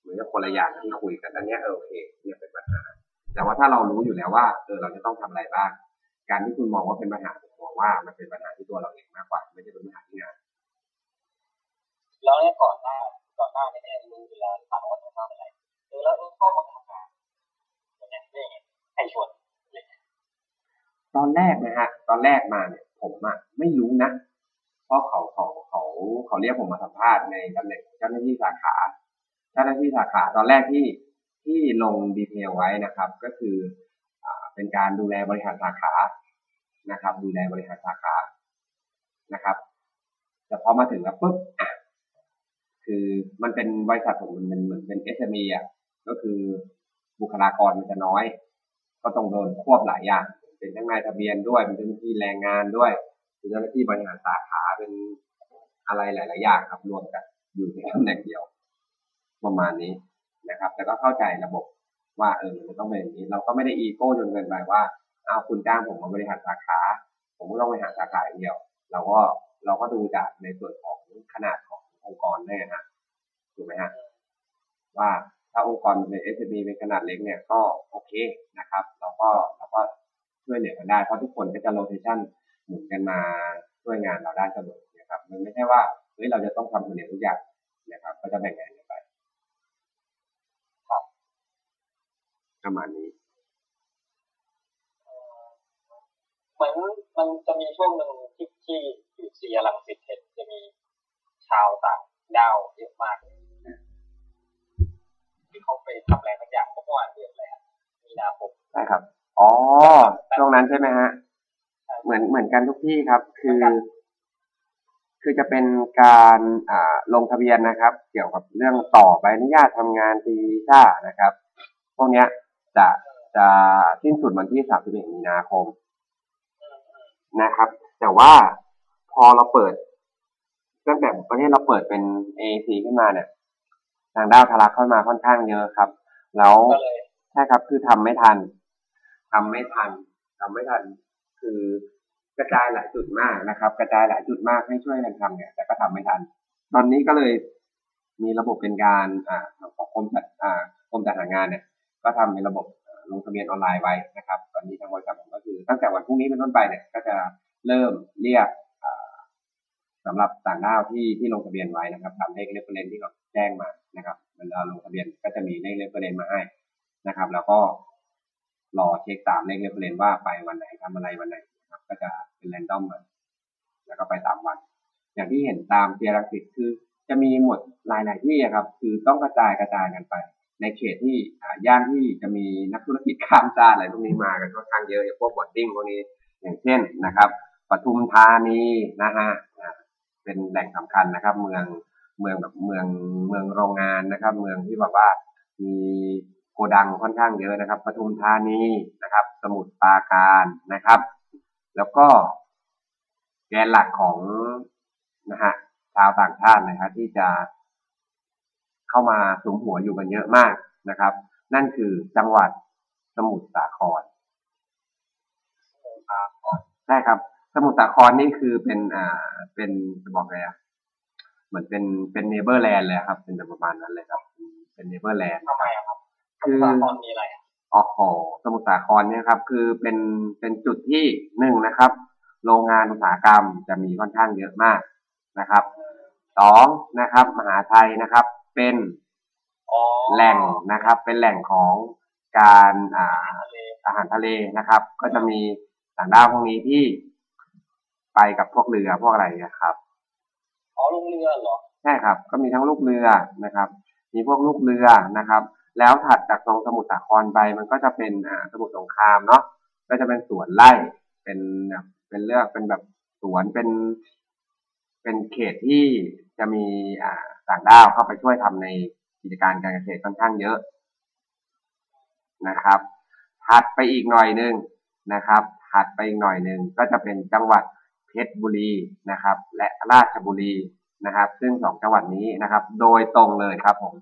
เหมือนกับคนละอย่างที่คุยกันอันเนี้ยเออโอเคเนี่ยเป็นปัญหา แต่ว่าถ้าเรารู้อยู่แล้วว่าเออเราจะต้องทำอะไรบ้าง การที่คุณมองว่าเป็นปัญหาผมมองว่ามันเป็นปัญหาที่ตัวเราเองมากกว่า ไม่ใช่เป็นปัญหาที่งานแล้วเนี่ยก่อนหน้า ก่อนหน้านี้เนี่ยรู้เวลาถามว่าจะทำอะไรเออแล้วเออเข้ามาทำงานอย่างเงี้ยได้ไงใครชวนตอนแรกนะฮะ ตอนแรกมาเนี่ยผมอะไม่รู้นะเพราะเขาเขาเขาเขาเรียกผมมาสัมภาษณ์ในตำแหน่งเจ้าหน้าที่สาขา เจ้าหน้าที่สาขาตอนแรกที่ที่ลงดีเทลไว้นะครับ ก็คืออเป็นการดูแลบริหารสาขานะครับ ดูแลบริหารสาขานะครับ แต่พอมาถึงแล้วปุ๊บ คือมันเป็นบริษัทผมมันเหมือนเป็น SME อะก็คือบุคลากรมันจะน้อย ก็ต้องโดนควบหลายอย่าง เป็นทั้งนายทะเบียนด้วยเป็นเจ้าหน้าที่แรงงานด้วยเป็นเจ้าหน้าที่บริหารสาขาเป็นอะไรหลาย ๆ อย่างครับรวมกันอยู่ในตำแหน่งเดียว ประมาณนี้นะครับ แต่ก็เข้าใจระบบว่าเออมันต้องเป็นอย่างนี้ เราก็ไม่ได้อีโก้จนเกินไปว่าเอาคุณจ้างผมมาบริหารสาขา ผมก็ต้องบริหารสาขาอย่างเดียว เราก็เราก็ดูจากในส่วนของขนาดของ องค์กรด้วยนะฮะถูกไหมฮะว่าถ้าองค์กรเป็น SME เป็นขนาดเล็กเนี่ยก็โอเคนะครับเราก็เราก็ช่วยเหลือกันได้เพราะทุกคนก็จะโรเทชันหมุนกันมาช่วยงานเราได้เสมอนะครับมันไม่ใช่ว่าเฮ้ยเราจะต้องทำคนเดียวทุกอย่างนะครับ ก็จะแบ่งงานกันไปครับประมาณนี้เหมือนมันจะมีช่วงหนึ่งที่ที่อยู่ซีรังสิตเห็นจะมี ชาวต่างด้าวเยอะมากเลยที่เขาไปทำอะไรสักอย่างเมื่อวานเดือนอะไรอะมีนาคมใช่ครับ อ๋อ ช่วงนั้นใช่ไหมฮะ เหมือนเหมือนกันทุกที่ครับ คือ คือจะเป็นการอ่าลงทะเบียนนะครับ เกี่ยวกับเรื่องต่อใบอนุญาตทำงานตีวีซ่านะครับ พวกเนี้ยจะจะสิ้นสุดวันที่31มีนาคมอืมอืมนะครับ แต่ว่าพอเราเปิด ตั้งแต่ประเทศเราเปิดเป็น AAC ขึ้นมาเนี่ย ทางด้าวทะลักเข้ามาค่อนข้างเยอะครับ แล้วก็เลยใช่ครับคือทำไม่ทันทำไม่ทันทำไม่ทัน คือกระจายหลายจุดมากนะครับ กระจายหลายจุดมากให้ช่วยกันทำเนี่ยแต่ก็ทำไม่ทัน ตอนนี้ก็เลยมีระบบเป็นการอ่าของกรมจัดอ่ากรมจัดหางานเนี่ย ก็ทำเป็นระบบเอ่อลงทะเบียนออนไลน์ไว้นะครับ ตอนนี้ทางบริษัทผมก็คือ ตั้งแต่วันพรุ่งนี้เป็นต้นไปเนี่ยก็จะเริ่มเรียกอ่า สำหรับต่างด้าวที่ที่ลงทะเบียนไว้นะครับตามเลข reference ที่เขาแจ้งมานะครับเวลาลงทะเบียนก็จะมีเลข reference มาให้นะครับ แล้วก็รอเช็คตามเลข reference ว่าไปวันไหนทำอะไรวันไหนนะครับก็จะเป็น random มาแล้วก็ไปตามวัน อย่างที่เห็นตามเซียร์รังสิตคือ จะมีหมดหลายๆที่อะครับ คือต้องกระจายกระจายกันไป ในเขตที่อ่าย่านที่จะมีนักธุรกิจข้ามชาติอะไรพวกนี้มากันค่อนข้างเยอะอย่างพวก boarding พวกนี้อย่างเช่นนะครับปทุมธานีนะฮะ เป็นแหล่งสำคัญนะครับ เมืองเมืองแบบเมืองเมืองโรงงานนะครับ เมืองที่แบบว่ามีโกดังค่อนข้างเยอะนะครับปทุมธานีนะครับ สมุทรปราการนะครับ แล้วก็แกนหลักของนะฮะชาวต่างชาตินะครับที่จะเข้ามาสมหัวอยู่กันเยอะมากนะครับ นั่นคือจังหวัดสมุทรสาครใช่ครับ สมุทรสาครนี่คือเป็นอ่าเป็นจะบอกไงอะเหมือนเป็นเป็น Neverland เลยครับ เป็นประมาณนั้นเลยครับ เป็น Neverland ทำไมอะครับคือสมุทรสาครมีอะไรอะออกของสมุทรสาครเนี่ยครับ คือเป็นเป็นจุดที่หนึ่งนะครับ โรงงานอุตสาหกรรมจะมีค่อนข้างเยอะมากนะครับสองนะครับ มหาชัยนะครับ เป็นอ๋อแหล่งนะครับ เป็นแหล่งของการอ่าทะเลอาหารทะเลนะครับ ก็จะมีต่างด้าวพวกนี้ที่ ไปกับพวกเรือพวกอะไรนะครับอ๋อลงเรือเหรอใช่ครับ ก็มีทั้งลูกเรือนะครับ มีพวกลูกเรือนะครับ แล้วถัดจากตรงสมุทรสาครไปมันก็จะเป็นอ่าสมุทรสงครามเนาะก็จะเป็นสวนไร่เป็นแบบเป็นเลือกเป็นแบบสวนเป็น เป็นเขตที่จะมีอ่าต่างด้าวเข้าไปช่วยทำในกิจการการเกษตรค่อนข้างเยอะนะครับถัดไปอีกหน่อยหนึ่งนะครับถัดไปอีกหน่อยหนึ่งก็จะเป็นจังหวัด เพชรบุรีนะครับ และราชบุรีนะครับ ซึ่งสองจังหวัดนี้นะครับ โดยตรงเลยครับผม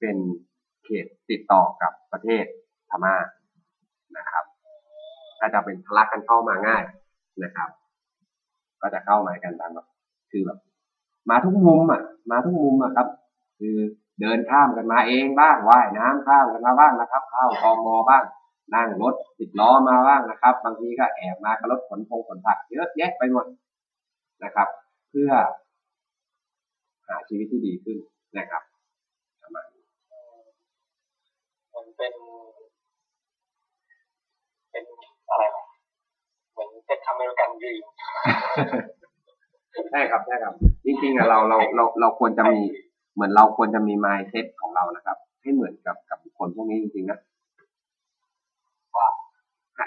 เป็นเขตติดต่อกับประเทศพม่านะครับก็จะเป็นทะลักกันเข้ามาง่ายนะครับ ก็จะเข้ามากันตามแบบคือแบบมาทุกมุมอะ มาทุกมุมอะครับ คือเดินข้ามกันมาเองบ้างว่ายน้ำข้ามกันมาบ้างนะครับ เข้ากองมอบ้าง นั่งรถติดล้อมาบ้างนะครับ บางทีก็แอบมากับรถขนพงขนผักเยอะแยะไปหมดนะครับ เพื่อหาชีวิตที่ดีขึ้นนะครับประมาณนี้มันเป็นเป็นอะไรวะเหมือนเป็นอเมริกันดรีมใช่ครับใช่ครับ จริงๆอะเราเราเราเราควรจะมีเหมือนเราควรจะมี mindset ของเรานะครับ ให้เหมือนกับกับบุคคลพวกนี้จริงๆนะว่า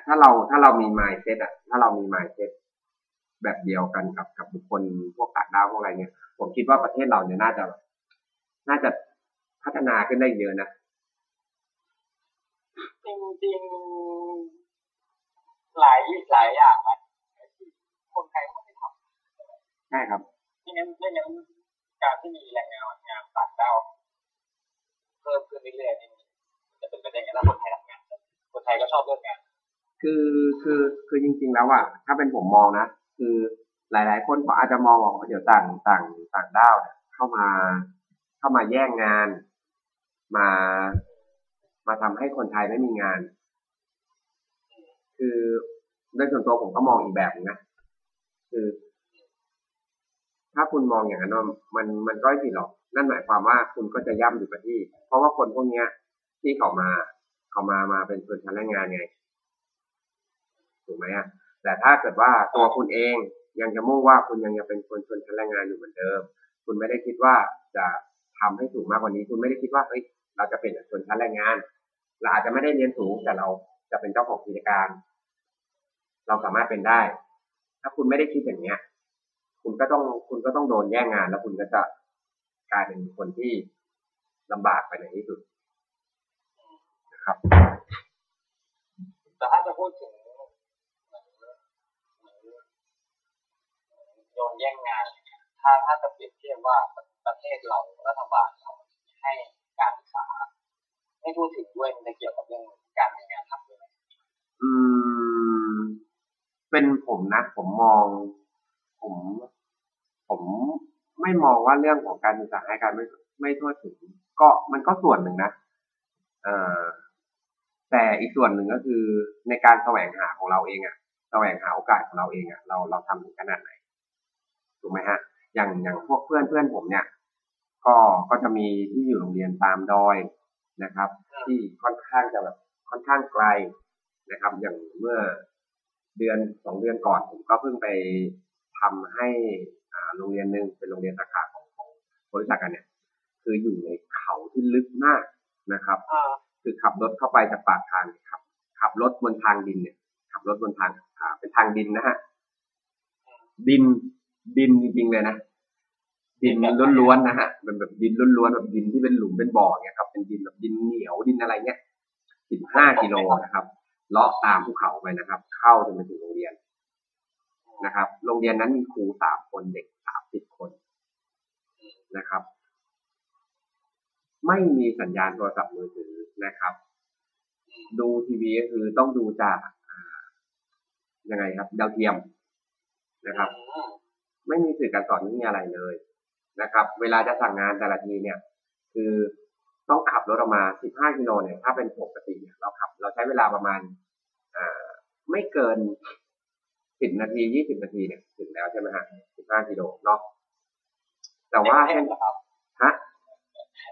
ถ้าเราถ้าเรามี mindset อะถ้าเรามี mindset แบบเดียวกันกับกับบุคคลพวกต่างดาวพวกอะไรเนี่ย ผมคิดว่าประเทศเราเนี่ยน่าจะ น่าจะพัฒนาขึ้นได้เยอะนะจริงๆหลายหลายอย่างนะที่คนไทยเขาไม่ทำใช่ครับไม่งั้นไม่งั้นการที่มีแรงงานงานต่างด้าวเพิ่มขึ้นเรื่อยๆนี่มันจะเป็นไปได้ไงถ้าคนไทยทชอบเรื่องงาน คือคือคือจริง ๆ แล้วอะถ้าเป็นผมมองนะคือหลาย ๆ คนก็อาจจะมองว่าเดี๋ยวต่างต่างต่างด้าวเข้ามาเข้ามาแย่งงาน มา มาทำให้คนไทยไม่มีงาน คือโดยส่วนตัวผมก็มองอีกแบบนะคือ ถ้าคุณมองอย่างนั้นมันมันก็ไม่ผิดหรอก นั่นหมายความว่าคุณก็จะย่ำอยู่กับที่ เพราะว่าคนพวกเนี้ย ที่เขามาเขามามาเป็นชนชั้นแรงงานไง ถูกไหมอะแต่ถ้าเกิดว่าตัวคุณเองยังจะมุ่งว่าคุณยังจะเป็นคนชนชั้นแรงงานอยู่เหมือนเดิม คุณไม่ได้คิดว่าจะทำให้สูงมากกว่านี้ คุณไม่ได้คิดว่าเฮ้ยเราจะเป็นชนชั้นแรงงานเราอาจจะไม่ได้เรียนสูงแต่เราจะเป็นเจ้าของกิจการ เราสามารถเป็นได้ ถ้าคุณไม่ได้คิดอย่างเนี้ย คุณก็ต้องคุณก็ต้องโดนแย่งงาน แล้วคุณก็จะกลายเป็นคนที่ลำบากไปในที่สุดนะครับแต่ถ้าจะพูดถึงเหมือนเหมือนโด นแย่งงานเงี้ยถ้าถ้าจะเปรียบเทียบว่าประเทศเรารัฐบาลเราให้การศึกษาไม่ทั่วถึงด้วยมันจะเกี่ยวกับเรื่องการมีงานทำด้วยไหมอืม เป็นผมนะผมมอง ผม ผมไม่มองว่าเรื่องของการศึกษาให้การไม่ไม่ทั่วถึง ก็มันก็ส่วนหนึ่งนะเอ่อแต่อีกส่วนหนึ่งก็คือในการแสวงหาของเราเองอะแสวงหาโอกาสของเราเองอะเราเราทำถึงขนาดไหน ถูกไหมฮะ อย่างอย่างพวกเพื่อนเพื่อนผมเนี่ย ก็ก็จะมีที่อยู่โรงเรียนตามดอยนะครับ ที่ค่อนข้างจะแบบค่อนข้างไกลนะครับ อย่างเมื่อเดือนสองเดือนก่อนผมก็เพิ่งไปทำให้อ่าโรงเรียนหนึ่งเป็นโรงเรียนสาขาของของบริษัทกันเนี่ย คืออยู่ในเขาที่ลึกมากนะครับอ่าคือขับรถเข้าไปจากปากทางเนี่ยครับ ขับรถบนทางดินเนี่ย ขับรถบนทางอ่าเป็นทางดินนะฮะดิน ดินจริงๆเลยนะดินล้วนๆนะฮะเป็นแบบดินล้วนๆแบบดินที่เป็นหลุมเป็นบ่อเนี่ยครับ เป็นดินแบบดินเหนียวดินอะไรเนี่ยสิบห้ากิโลนะครับเลาะตามภูเขาไปนะครับ เข้าจนไปถึงโรงเรียนนะครับ โรงเรียนนั้นมีครูสามคนเด็กสามสิบคนนะครับ ไม่มีสัญญาณโทรศัพท์มือถือนะครับ ดูทีวีก็คือต้องดูจากอ่ายังไงครับ ดาวเทียมนะครับ ไม่มีสื่อการสอนไม่มีอะไรเลยนะครับ เวลาจะสั่งงานแต่ละทีเนี่ย คือต้องขับรถออกมา 15 กิโลเนี่ย ถ้าเป็นปกติเนี่ยเราขับ เราใช้เวลาประมาณอ่าไม่เกิน 10 นาที 20 นาทีเนี่ยถึงแล้วใช่ไหมฮะ 15 กิโลเนาะ แต่ว่าเต็มเช่นเหรอครับฮะ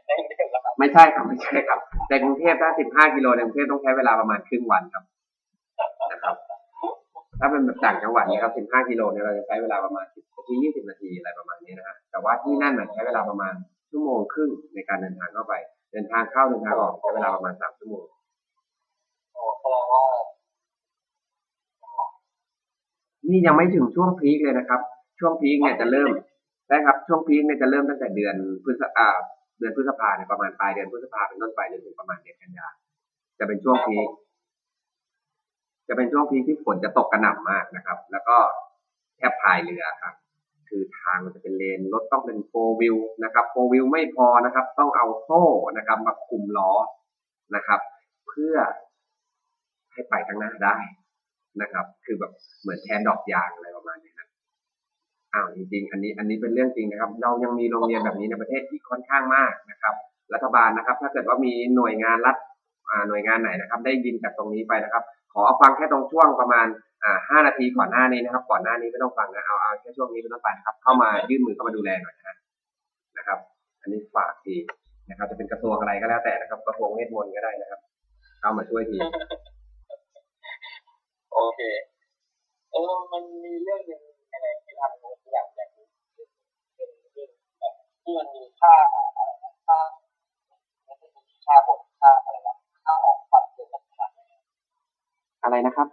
เต็มเต็มเหรอครับไม่ใช่ครับ ไม่ใช่ครับ ในกรุงเทพถ้า 15 กิโลในกรุงเทพต้องใช้เวลาประมาณครึ่งวันครับนะครับ ถ้าเป็นแบบต่างจังหวัดเนี่ยครับ 15 กิโลเนี่ยเราจะใช้เวลาประมาณ 10นาที20 นาทีอะไรประมาณนี้นะฮะแต่ว่าที่นั่นน่ะใช้เวลาประมาณชั่วโมงครึ่งในการเดินทางเข้าไป เดินทางเข้าเดินทางออกใช้เวลาประมาณ 3 ชั่วโมงโอ้แสดงว่านี่ยังไม่ถึงช่วงพีคเลยนะครับ ช่วงพีคเนี่ยจะเริ่มได้ครับ ช่วงพีคเนี่ยจะเริ่มตั้งแต่เดือนพฤษอ่าเดือนพฤษภาเนี่ยประมาณปลายเดือนพฤษภาเป็นต้นไปจนถึงประมาณเดือนกันยาจะเป็นช่วงพีค จะเป็นช่วงพีคที่ฝนจะตกกระหน่ำมากนะครับ แล้วก็แทบพายเรือครับ คือทางมันจะเป็นเลนรถต้องเป็นโฟวิวนะครับโฟวิวไม่พอนะครับ ต้องเอาโซ่นะครับมาคุมล้อนะครับ เพื่อให้ไปข้างหน้าได้นะครับ คือแบบเหมือนแทนดอกยางอะไรประมาณนี้ครับอ้าวจริงๆ อันนี้อันนี้เป็นเรื่องจริงนะครับ เรายังมีโรงเรียนแบบนี้ในประเทศที่ค่อนข้างมากนะครับ รัฐบาลนะครับ ถ้าเกิดว่ามีหน่วยงานรัฐหน่วยงานไหนนะครับ ได้ยินจากตรงนี้ไปนะครับ ขอฟังแค่ตรงช่วงประมาณอ่าห้านาทีก่อนหน้านี้นะครับ ก่อนหน้านี้ไม่ต้องฟังนะเอาเอาแค่ช่วงนี้ไม่ต้องไปนะครับ เข้ามายื่นมือเข้ามาดูแลหน่อยนะนะครับ อันนี้ฝากทีนะครับ จะเป็นกระทรวงอะไรก็แล้วแต่นะครับ กระทรวงเวทมนต์ก็ได้นะครับ เข้ามาช่วยทีโอเคเออมันมีเรื่องหนึ่งอะไรที่ทำผมอยากอยากรู้เป็นเรื่องแบบที่มันมีค่าอะไรนะค่าไม่ใช่มีค่าบทค่าอะไรนะค่าออกฝันเกินมาตรฐาน อะไรนะครับ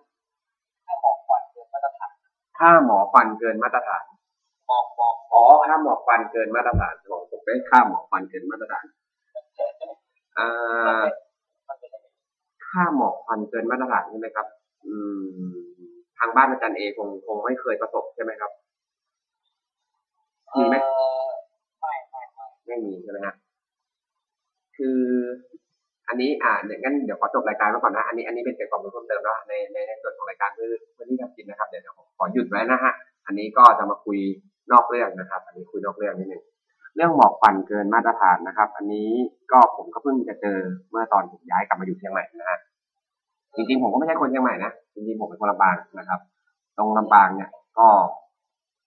ค่าหมอกฝันเกินมาตรฐานค่าหมอฟันเกินมาตรฐานมองมองอ๋อค่าหมอฟันเกินมาตรฐานของผมเป็นค่าหมอฟันเกินมาตรฐานอ่ามันเป็นยังไงค่าหมอกควันเกินมาตรฐานใช่ไหมครับ อืม ทางบ้านอาจารย์เอคงคงไม่เคยประสบใช่ไหมครับมีไหมเออไม่ไม่ไม่ไม่มีใช่ไหมฮะคือ อันนี้อ่าเดี๋ยวงั้นเดี๋ยวขอจบรายการไว้ก่อนนะ อันนี้อันนี้เป็นเกี่ยวกับความรู้เพิ่มเติมแล้วในในในส่วนของรายการคือพื้นที่ทำกินนะครับเดี๋ยวขอหยุดไว้นะฮะอันนี้ก็จะมาคุยนอกเรื่องนะครับ อันนี้คุยนอกเรื่องนิดนึงเรื่องหมอกควันเกินมาตรฐานนะครับ อันนี้ก็ผมก็เพิ่งจะเจอเมื่อตอนผมย้ายกลับมาอยู่เชียงใหม่นะฮะจริงๆผมก็ไม่ใช่คนเชียงใหม่นะจริงๆผมเป็นคนลำปางนะครับ ตรงลำปางเนี่ยก็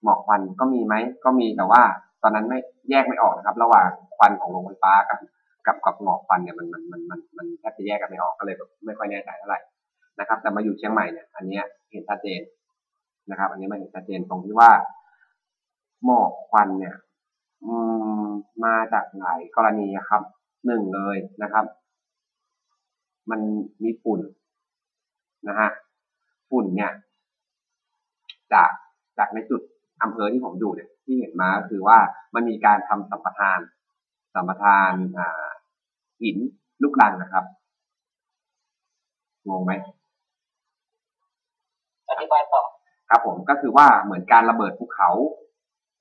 หมอกควันก็มีไหมก็มีแต่ว่า ตอนนั้นไม่แยกไม่ออกนะครับ ระหว่างควันของโรงไฟฟ้ากับ กับกับหอกควันเนี่ยมันมันมันมันมันแทบจะแยกกันไม่ออกก็เลยแบบไม่ค่อยแน่ใจเท่าไหร่นะครับ แต่มาอยู่เชียงใหม่เนี่ยอันนี้เห็นชัดเจนนะครับ อันนี้มันเห็นชัดเจนตรงที่ว่าหมอกควันเนี่ยมาจากหลายกรณีครับหนึ่งเลยนะครับ มันมีฝุ่นนะฮะฝุ่นเนี่ยจากจากในจุดอำเภอที่ผมอยู่เนี่ยที่เห็นมาก็คือว่ามันมีการทำสัมปทาน สัมปทานอ่า หินลูกรังนะครับงงไหมอธิบายต่อครับผมก็คือว่าเหมือนการระเบิดภูเขา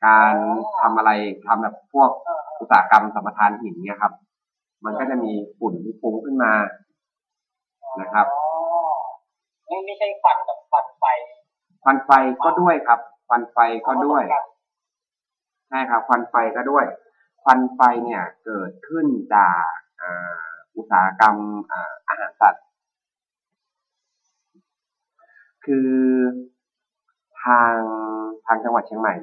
การทำอะไรทำแบบพวกเอออุตสาหกรรมสัมปทานหินเนี่ยครับ มันก็จะมีฝุ่นที่ฟุ้งขึ้นมานะครับอ๋อไม่ไม่ใช่ควันกับควันไฟควันไฟก็ด้วยครับควันไฟก็ด้วยใช่ครับควันไฟก็ด้วยควันไฟเนี่ยเกิดขึ้นจาก อุตสาหกรรมอาหารสัตว์ คือทางทางจังหวัดเชียงใหม่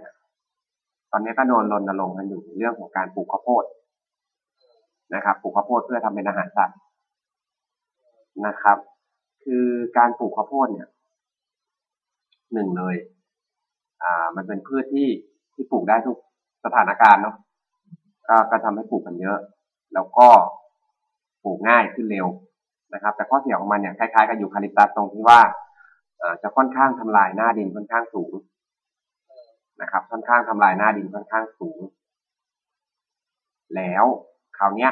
ตอนนี้ก็โดนรณรงค์กันอยู่ในเรื่องของการปลูกข้าวโพดนะครับปลูกข้าวโพดเพื่อทำเป็นอาหารสัตว์นะครับ คือการปลูกข้าวโพดเนี่ยหนึ่งเลยอ่ามันเป็นพืชที่ที่ปลูกได้ทุกสถานการณ์เนาะก็ก็ทำให้ปลูกกันเยอะ แล้วก็ ปลูกง่ายขึ้นเร็วนะครับ แต่ข้อเสียของมันเนี่ยคล้ายๆกับยูคาลิปตัสตรงที่ว่าจะค่อนข้างทำลายหน้าดินค่อนข้างสูงนะครับ ค่อนข้างทำลายหน้าดินค่อนข้างสูง แล้วคราวเนี้ย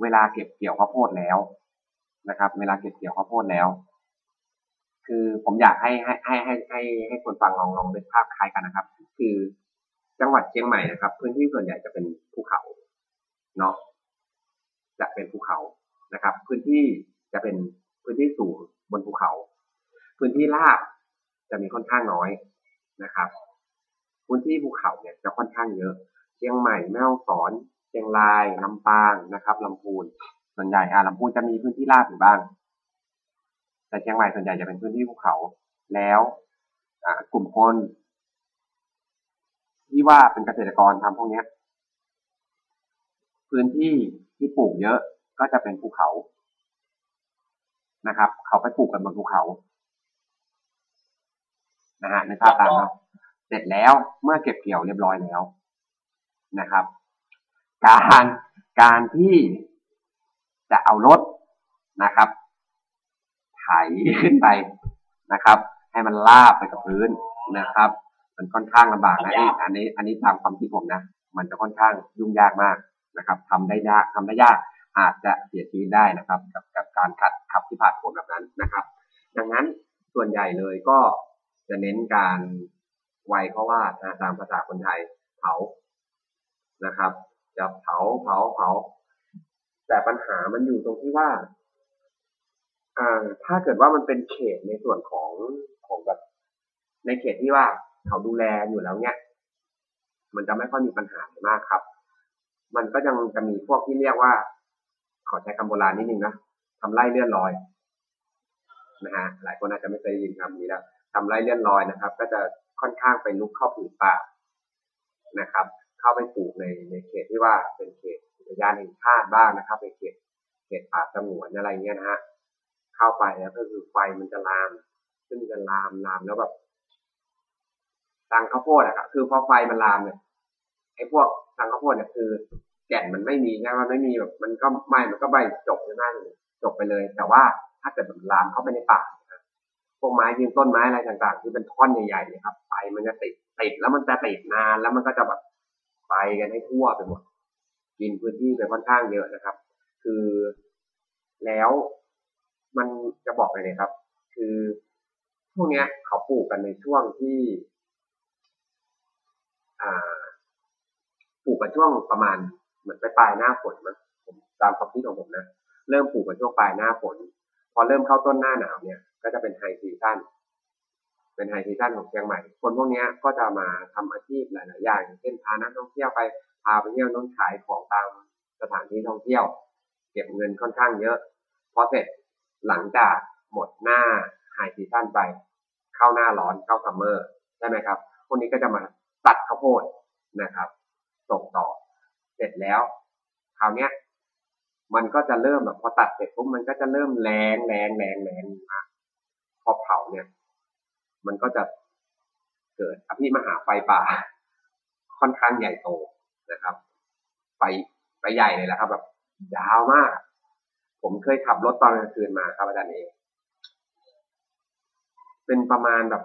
เวลาเก็บเกี่ยวข้าวโพดแล้วนะครับ เวลาเก็บเกี่ยวข้าวโพดแล้ว คือผมอยากให้ให้ให้ให้ให้ให้คนฟังลองลองนึกภาพคล้ายกันนะครับ คือจังหวัดเชียงใหม่นะครับ พื้นที่ส่วนใหญ่จะเป็นภูเขาเนาะ จะเป็นภูเขานะครับ พื้นที่จะเป็นพื้นที่สูงบนภูเขา พื้นที่ราบจะมีค่อนข้างน้อยนะครับ พื้นที่ภูเขาเนี่ยจะค่อนข้างเยอะ เชียงใหม่แม่ฮ่องสอนเชียงรายลำปางนะครับลำพูนส่วนใหญ่อ่าลำพูนจะมีพื้นที่ราบอยู่บ้าง แต่เชียงใหม่ส่วนใหญ่จะเป็นพื้นที่ภูเขา แล้วอ่ากลุ่มคนที่ว่าเป็นเกษตรกรทำพวกเนี้ย พื้นที่ที่ปลูกเยอะก็จะเป็นภูเขานะครับ เขาไปปลูกกันบนภูเขานะฮะในภาพตามเนาะเสร็จแล้วเมื่อเก็บเกี่ยวเรียบร้อยแล้วนะครับ การการที่จะเอารถนะครับ ไถขึ้นไปนะครับ ให้มันลาบไปกับพื้นนะครับ มันค่อนข้างลำบากนะอันนี้ อันนี้ตามความคิดผมนะมันจะค่อนข้างยุ่งยากมาก นะครับทำได้ยากทำได้ยากอาจจะเสียชีวิตได้นะครับ กับกับการขัดขับที่ผ่านผลแบบนั้นนะครับ ดังนั้นส่วนใหญ่เลยก็จะเน้นการไวเพราะว่าตามภาษาคนไทยเผานะครับจะเผาเผาเผา แต่ปัญหามันอยู่ตรงที่ว่าอ่าถ้าเกิดว่ามันเป็นเขตในส่วนของของแบบในเขตที่ว่าเขาดูแลอยู่แล้วเนี่ยมันจะไม่ค่อยมีปัญหามากครับ มันก็ยังจะมีพวกที่เรียกว่า ขอใช้คำโบราณนิดนึงนะทำไร่เลื่อนลอยนะฮะหลายคนอาจจะไม่เคยได้ยินคำนี้แล้วทำไร่เลื่อนลอยนะครับ ก็จะค่อนข้างไปลุกเข้าผืนป่านะครับ เข้าไปปลูกในในเขตที่ว่าเป็นเขตอุทยานแห่งชาติบ้างนะครับเป็นเขตเขตป่าสงวนอะไรเงี้ยนะฮะเข้าไปแล้วก็คือไฟมันจะลาม ซึ่งจะลามลามแล้วแบบตังข้าวโพดอะครับคือพอไฟมันลามเนี่ย ไอ้พวกตังข้าวโพดเนี่ยคือ แก่นมันไม่มีใช่ไหมมันไม่มีแบบมันก็ไหม้มันก็ใบจบใช่ไหมจบไปเลย แต่ว่าถ้าเกิดมันลามเข้าไปในป่านะพวกไม้ยืนต้นไม้อะไรต่างๆ ที่เป็นท่อนใหญ่ๆเนี่ยครับไฟมันจะติดติดแล้วมันจะติดนานแล้วมันก็จะแบบไปกันให้ทั่วไปหมด กินพื้นที่ไปค่อนข้างเยอะนะครับ คือแล้วมันจะบอกเลยนะครับ คือพวกเนี้ยเขาปลูกกันในช่วงที่ อ่า ปลูกกันช่วงประมาณเหมือนปลายหน้าฝนมั้งผมตามความคิดของผมนะเริ่มปลูกกันช่วงปลายหน้าฝน พอเริ่มเข้าต้นหน้าหนาวเนี่ย ก็จะเป็น high season เป็น high season ของเชียงใหม่ คนพวกนี้ก็จะมาทำอาชีพหลายๆอย่างอย่างเช่นพานักท่องเที่ยวไปพาไปเที่ยวนั้นขายของตามสถานที่ท่องเที่ยว เก็บเงินค่อนข้างเยอะพอเสร็จหลังจากหมดหน้า high season ไป เข้าหน้าร้อนเข้า summer ใช่ไหมครับพวกนี้ก็จะมาตัดข้าวโพดนะครับ ส่งต่อ เสร็จแล้วคราวเนี้ย มันก็จะเริ่มแบบพอตัดเสร็จปุ๊บมันก็จะเริ่มแรงแรงแรงแรงมาพอเผาเนี่ย มันก็จะเกิดอภิมหาไฟป่า ค่อนข้างใหญ่โตนะครับไฟไฟใหญ่เลยแหละครับ แบบยาวมาก ผมเคยขับรถตอนกลางคืนมาครับอาจารย์เองเป็นประมาณแบบ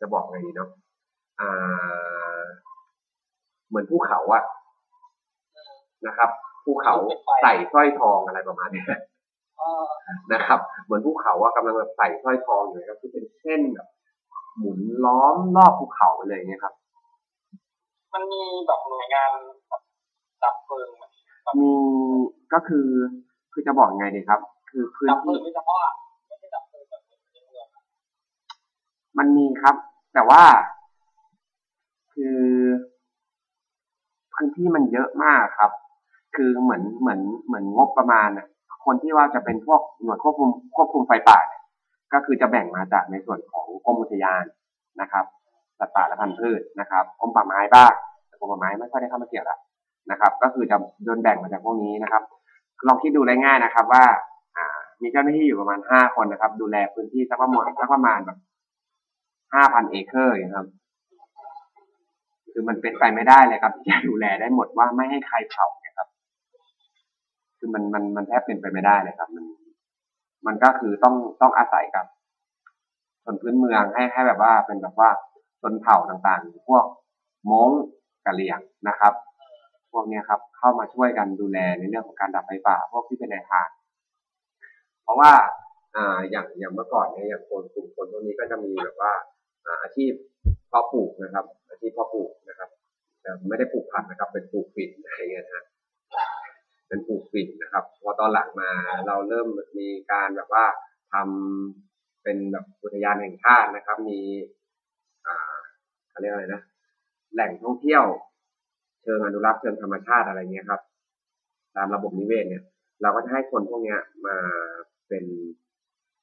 จะบอกไงดีเนาะอ่า เหมือนภูเขาอะนะครับภูเขาใส่สร้อยทองอะไรประมาณเนี้ยเออนะครับ เหมือนภูเขาอะกำลังแบบใส่สร้อยทองอยู่นะครับคือเป็นเส้นแบบหมุนล้อมรอบภูเขาไปเลยอย่างเงี้ยครับ มันมีแบบหน่วยงานแบบดับเพลิงไหมแบบมีก็คือคือจะบอกยังไงดีครับ คือพื้นดับเพลิที่งโดยเฉพาะอะไม่ใช่ดับเพลิงแบบในเมืองอะมันมีครับ แต่ว่า คือ พื้นที่มันเยอะมากครับ คือเหมือนเหมือนเหมือนงบประมาณคนที่ว่าจะเป็นพวกหน่วยควบคุมควบคุมไฟป่าเนี่ยก็คือจะแบ่งมาจากในส่วนของกรมอุทยานนะครับสัตว์ป่าและพันธุ์พืชนะครับกรมป่าไม้บ้างแต่กรมป่าไม้ไม่ค่อยได้เข้ามาเกี่ยวละนะครับ ก็คือจะโดนแบ่งมาจากพวกนี้นะครับลองคิดดูได้ง่ายนะครับ ว่ามีเจ้าหน้าที่อยู่ประมาณห้าคนนะครับ ดูแลพื้นที่สักประมาณสักประมาณแบบห้าพันเอเคอร์อย่างเงี้ยครับ คือมันเป็นไปไม่ได้เลยครับที่จะดูแลได้หมดว่าไม่ให้ใครเผาเนี่ยครับ คือมันมันมันแทบเป็นไปไม่ได้เลยครับ มัน มันก็คือต้องต้องอาศัยกับชนพื้นเมืองให้ให้แบบว่าเป็นแบบว่าชนเผ่าต่างๆ พวกม้งกะเหรี่ยงนะครับ พวกเนี้ยครับ เข้ามาช่วยกันดูแลในเรื่องของการดับไฟป่า พวกที่เป็นนายทารเพราะว่าอ่าอย่างอย่างเมื่อก่อนเนี่ยอย่างคนกลุ่มคนพวกนี้ก็จะมีแบบว่าอาชีพ พาะปลูกนะครับอาชีพพาะปลูกนะครับแต่ไม่ได้ปลูกผักนะครับ เป็นปลูกฝิ่นอะไรเงี้ยนะฮะเป็นปลูกฝิ่นนะครับพอตอนหลังมาเราเริ่มมีการแบบว่าทำเป็นแบบอุทยานแห่งชาตินะครับ มีอ่าเขาเรียกอะไรนะแหล่งท่องเที่ยว เชิงอนุรักษ์เชิงธรรมชาติอะไรเงี้ยครับ ตามระบบนิเวศเนี่ย เราก็จะให้คนพวกเนี้ยมาเป็น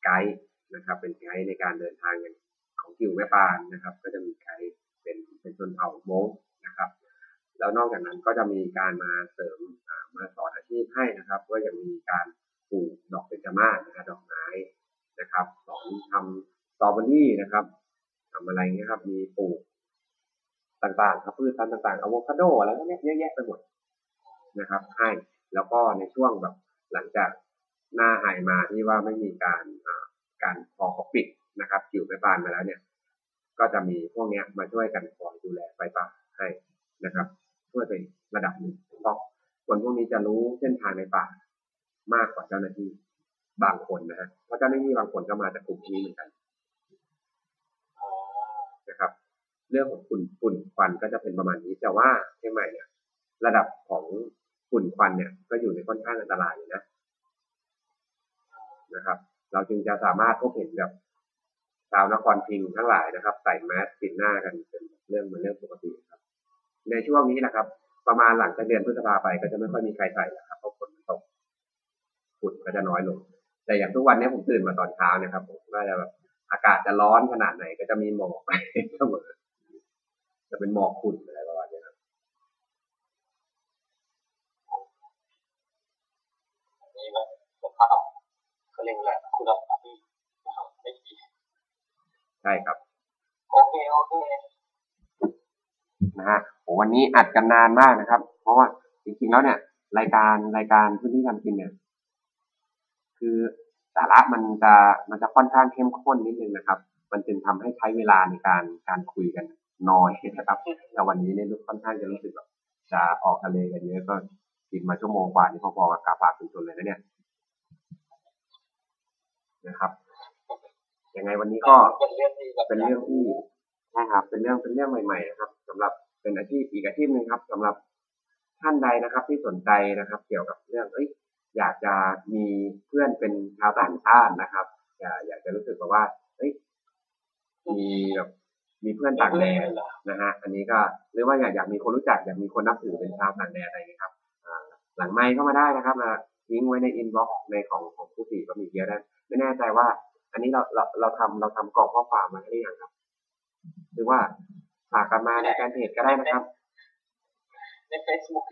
ไกด์นะครับ เป็นไกด์ในการเดินทางอย่าง ของกิวแม่ปานนะครับ ก็จะมีไกด์เป็นเป็นชนเผ่ามงนะครับ แล้วนอกจากนั้นก็จะมีการมาเสริมมาสอนอาชีพให้นะครับ ก็ยังมีการปลูกดอกเบญจมาศนะครับดอกไม้นะครับ สอนทำสตรอเบอรี่นะครับทำอะไรเงี้ยครับมีปลูกต่างๆครับพืชพันธุ์ต่างๆอะโวคาโดอะไรพวกนี้เยอะแยะไปหมดนะครับให้แล้วก็ในช่วงแบบหลังจากหน้าไฮมาที่ว่าไม่มีการการพอเขาปิด นะครับกิ่วไปบานมาแล้วเนี่ย ก็จะมีพวกเนี้ยมาช่วยกันคอยดูแลไฟป่าให้นะครับ ช่วยไประดับหนึ่งเพราะคนพวกนี้จะรู้เส้นทางในป่ามากกว่าเจ้าหน้าที่บางคนนะฮะเพราะเจ้าหน้าที่บางคนก็มาจากกลุ่มนี้เหมือนกันนะครับ เรื่องของฝุ่นฝุ่นควันก็จะเป็นประมาณนี้แต่ว่าเชียงใหม่เนี่ย ระดับของฝุ่นควันเนี่ย ก็อยู่ในค่อนข้างอันตรายนะนะครับ เราจึงจะสามารถพบเห็นกับ ชาวนครพิงทั้งหลายนะครับ ใส่แมสปิดหน้ากันเป็นเรื่องเป็นเรื่องปกติครับ ในช่วงนี้นะครับ ประมาณหลังจากเดือนพฤษภาไปก็จะไม่ค่อยมีใครใส่แล้วครับเพราะฝนตกฝุ่นก็จะน้อยลง แต่อย่างทุกวันนี้ผมตื่นมาตอนเช้านะครับผมก็จะแบบอากาศจะร้อนขนาดไหนก็จะมีหมอกไปเสมอจะเป็นหมอกขุ่นอะไรประมาณนี้ครับนี่แบบสภาพเขาเรียกอะไรคุณภาพที่ไม่ดี ใช่ครับ โอเค โอเค นะฮะโหวันนี้อัดกันนานมากนะครับ เพราะว่าจริงๆแล้วเนี่ย รายการรายการพื้นที่ทำกินเนี่ย คือสาระมันจะมันจะค่อนข้างเข้มข้นนิดนึงนะครับ มันจึงทำให้ใช้เวลาในการการคุยกันน้อยนะครับแต่วันนี้เนี่ยรู้ค่อนข้างจะรู้สึกแบบจะออกทะเลกันเยอะก็กินมาชั่วโมงกว่านี่พอๆกับกาฝากคุณชนเลยนะเนี่ยนะครับ ยังไงวันนี้ก็เป็นเรื่องที่แบบเป็นเรื่องที่ใช่ครับเป็นเรื่องเป็นเรื่องใหม่ ๆ นะครับสำหรับเป็นอาชีพอีกอาชีพหนึ่งครับสำหรับท่านใดนะครับ ที่สนใจนะครับ เกี่ยวกับเรื่องเอ้ยอยากจะมีเพื่อนเป็นชาวต่างชาตินะครับอยากอยากจะรู้สึกแบบว่าเอ้ยมีแบบมีเพื่อนต่างแดนเหรอนะฮะอันนี้ก็หรือว่าอยากอยากมีคนรู้จักอยากมีคนนับถือเป็นชาวต่างแดนอะไรอย่างเงี้ยครับอ่าหลังไมค์เข้ามาได้นะครับมาทิ้งไว้ใน inbox ในของของผู้สี่ก็มีเยอะได้ไม่แน่ใจว่า อันนี้เราเราเราทำเราทำกรอกข้อความมาให้หรือยังครับ หรือว่าฝากกันมาในแฟนเพจก็ได้นะครับ ในเฟซบุ๊ก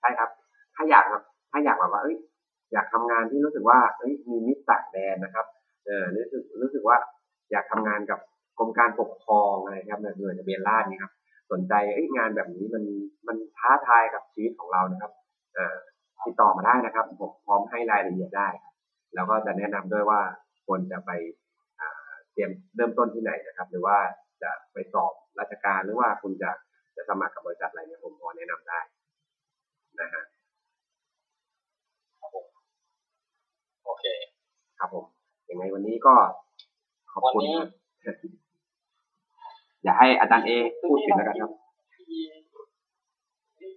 ใช่ครับ ถ้าอยากแบบถ้าอยากแบบว่าเอ้ยอยากทำงานที่รู้สึกว่าเอ้ยมีมิตรต่างแดนนะครับเออรู้สึกรู้สึกว่าอยากทำงานกับกรมการปกครองอะไรครับหน่วยทะเบียนราษฎร์นี่ครับสนใจเอ้ยงานแบบนี้มันมันท้าทายกับชีวิตของเรานะครับเอ่อติดต่อมาได้นะครับ ผมพร้อมให้รายละเอียดได้ครับ แล้วก็จะแนะนำด้วยว่าควรจะไปอ่าเตรียมเริ่มต้นที่ไหนนะครับ หรือว่าจะไปสอบราชการหรือว่าคุณจะจะสมัครกับบริษัทอะไรเนี่ยผมพอแนะนำได้นะฮะโอเค ครับผมยังไงวันนี้ก็ขอบคุณวันนี้ครับอย่าให้อาจารย์เอพูดถึงแล้วกันครับที่ที่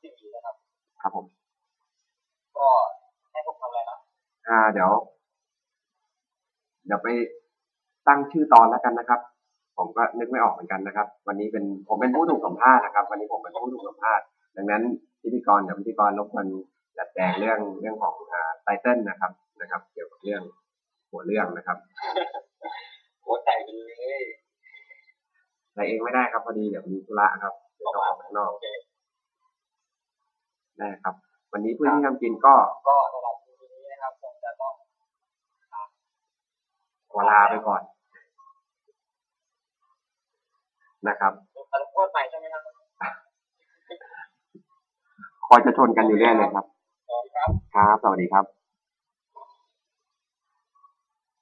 ที่ที่นะครับครับผมก็ อ่าเดี๋ยว เดี๋ยวไปตั้งชื่อตอนแล้วกันนะครับ ผมก็นึกไม่ออกเหมือนกันนะครับ วันนี้เป็นผมเป็นผู้ถูกสัมภาษณ์นะครับ วันนี้ผมเป็นผู้ถูกสัมภาษณ์ดังนั้นพิธีกรเดี๋ยวพิธีกรรบกวนจัดแจงเรื่องเรื่องของอ่าไตเติ้ลนะครับนะครับ เกี่ยวกับเรื่องหัวเรื่องนะครับโอ้แต่งไปเลยใส่เองไม่ได้ครับพอดีเดี๋ยวมีธุระครับเดี๋ยวต้องออกไปข้างนอกโอเคได้ครับ วันนี้เพื่อนที่ทำกินก็ก็สำหรับทีนี้นะครับผมจะต้อง ข อลาไปก่อน นะครับอันพูดใหม่ใช่ไหมครับคอยจะชนกันอยู่เรื่อยเลยครับสวัสดีครับครับ สวัสดีครับ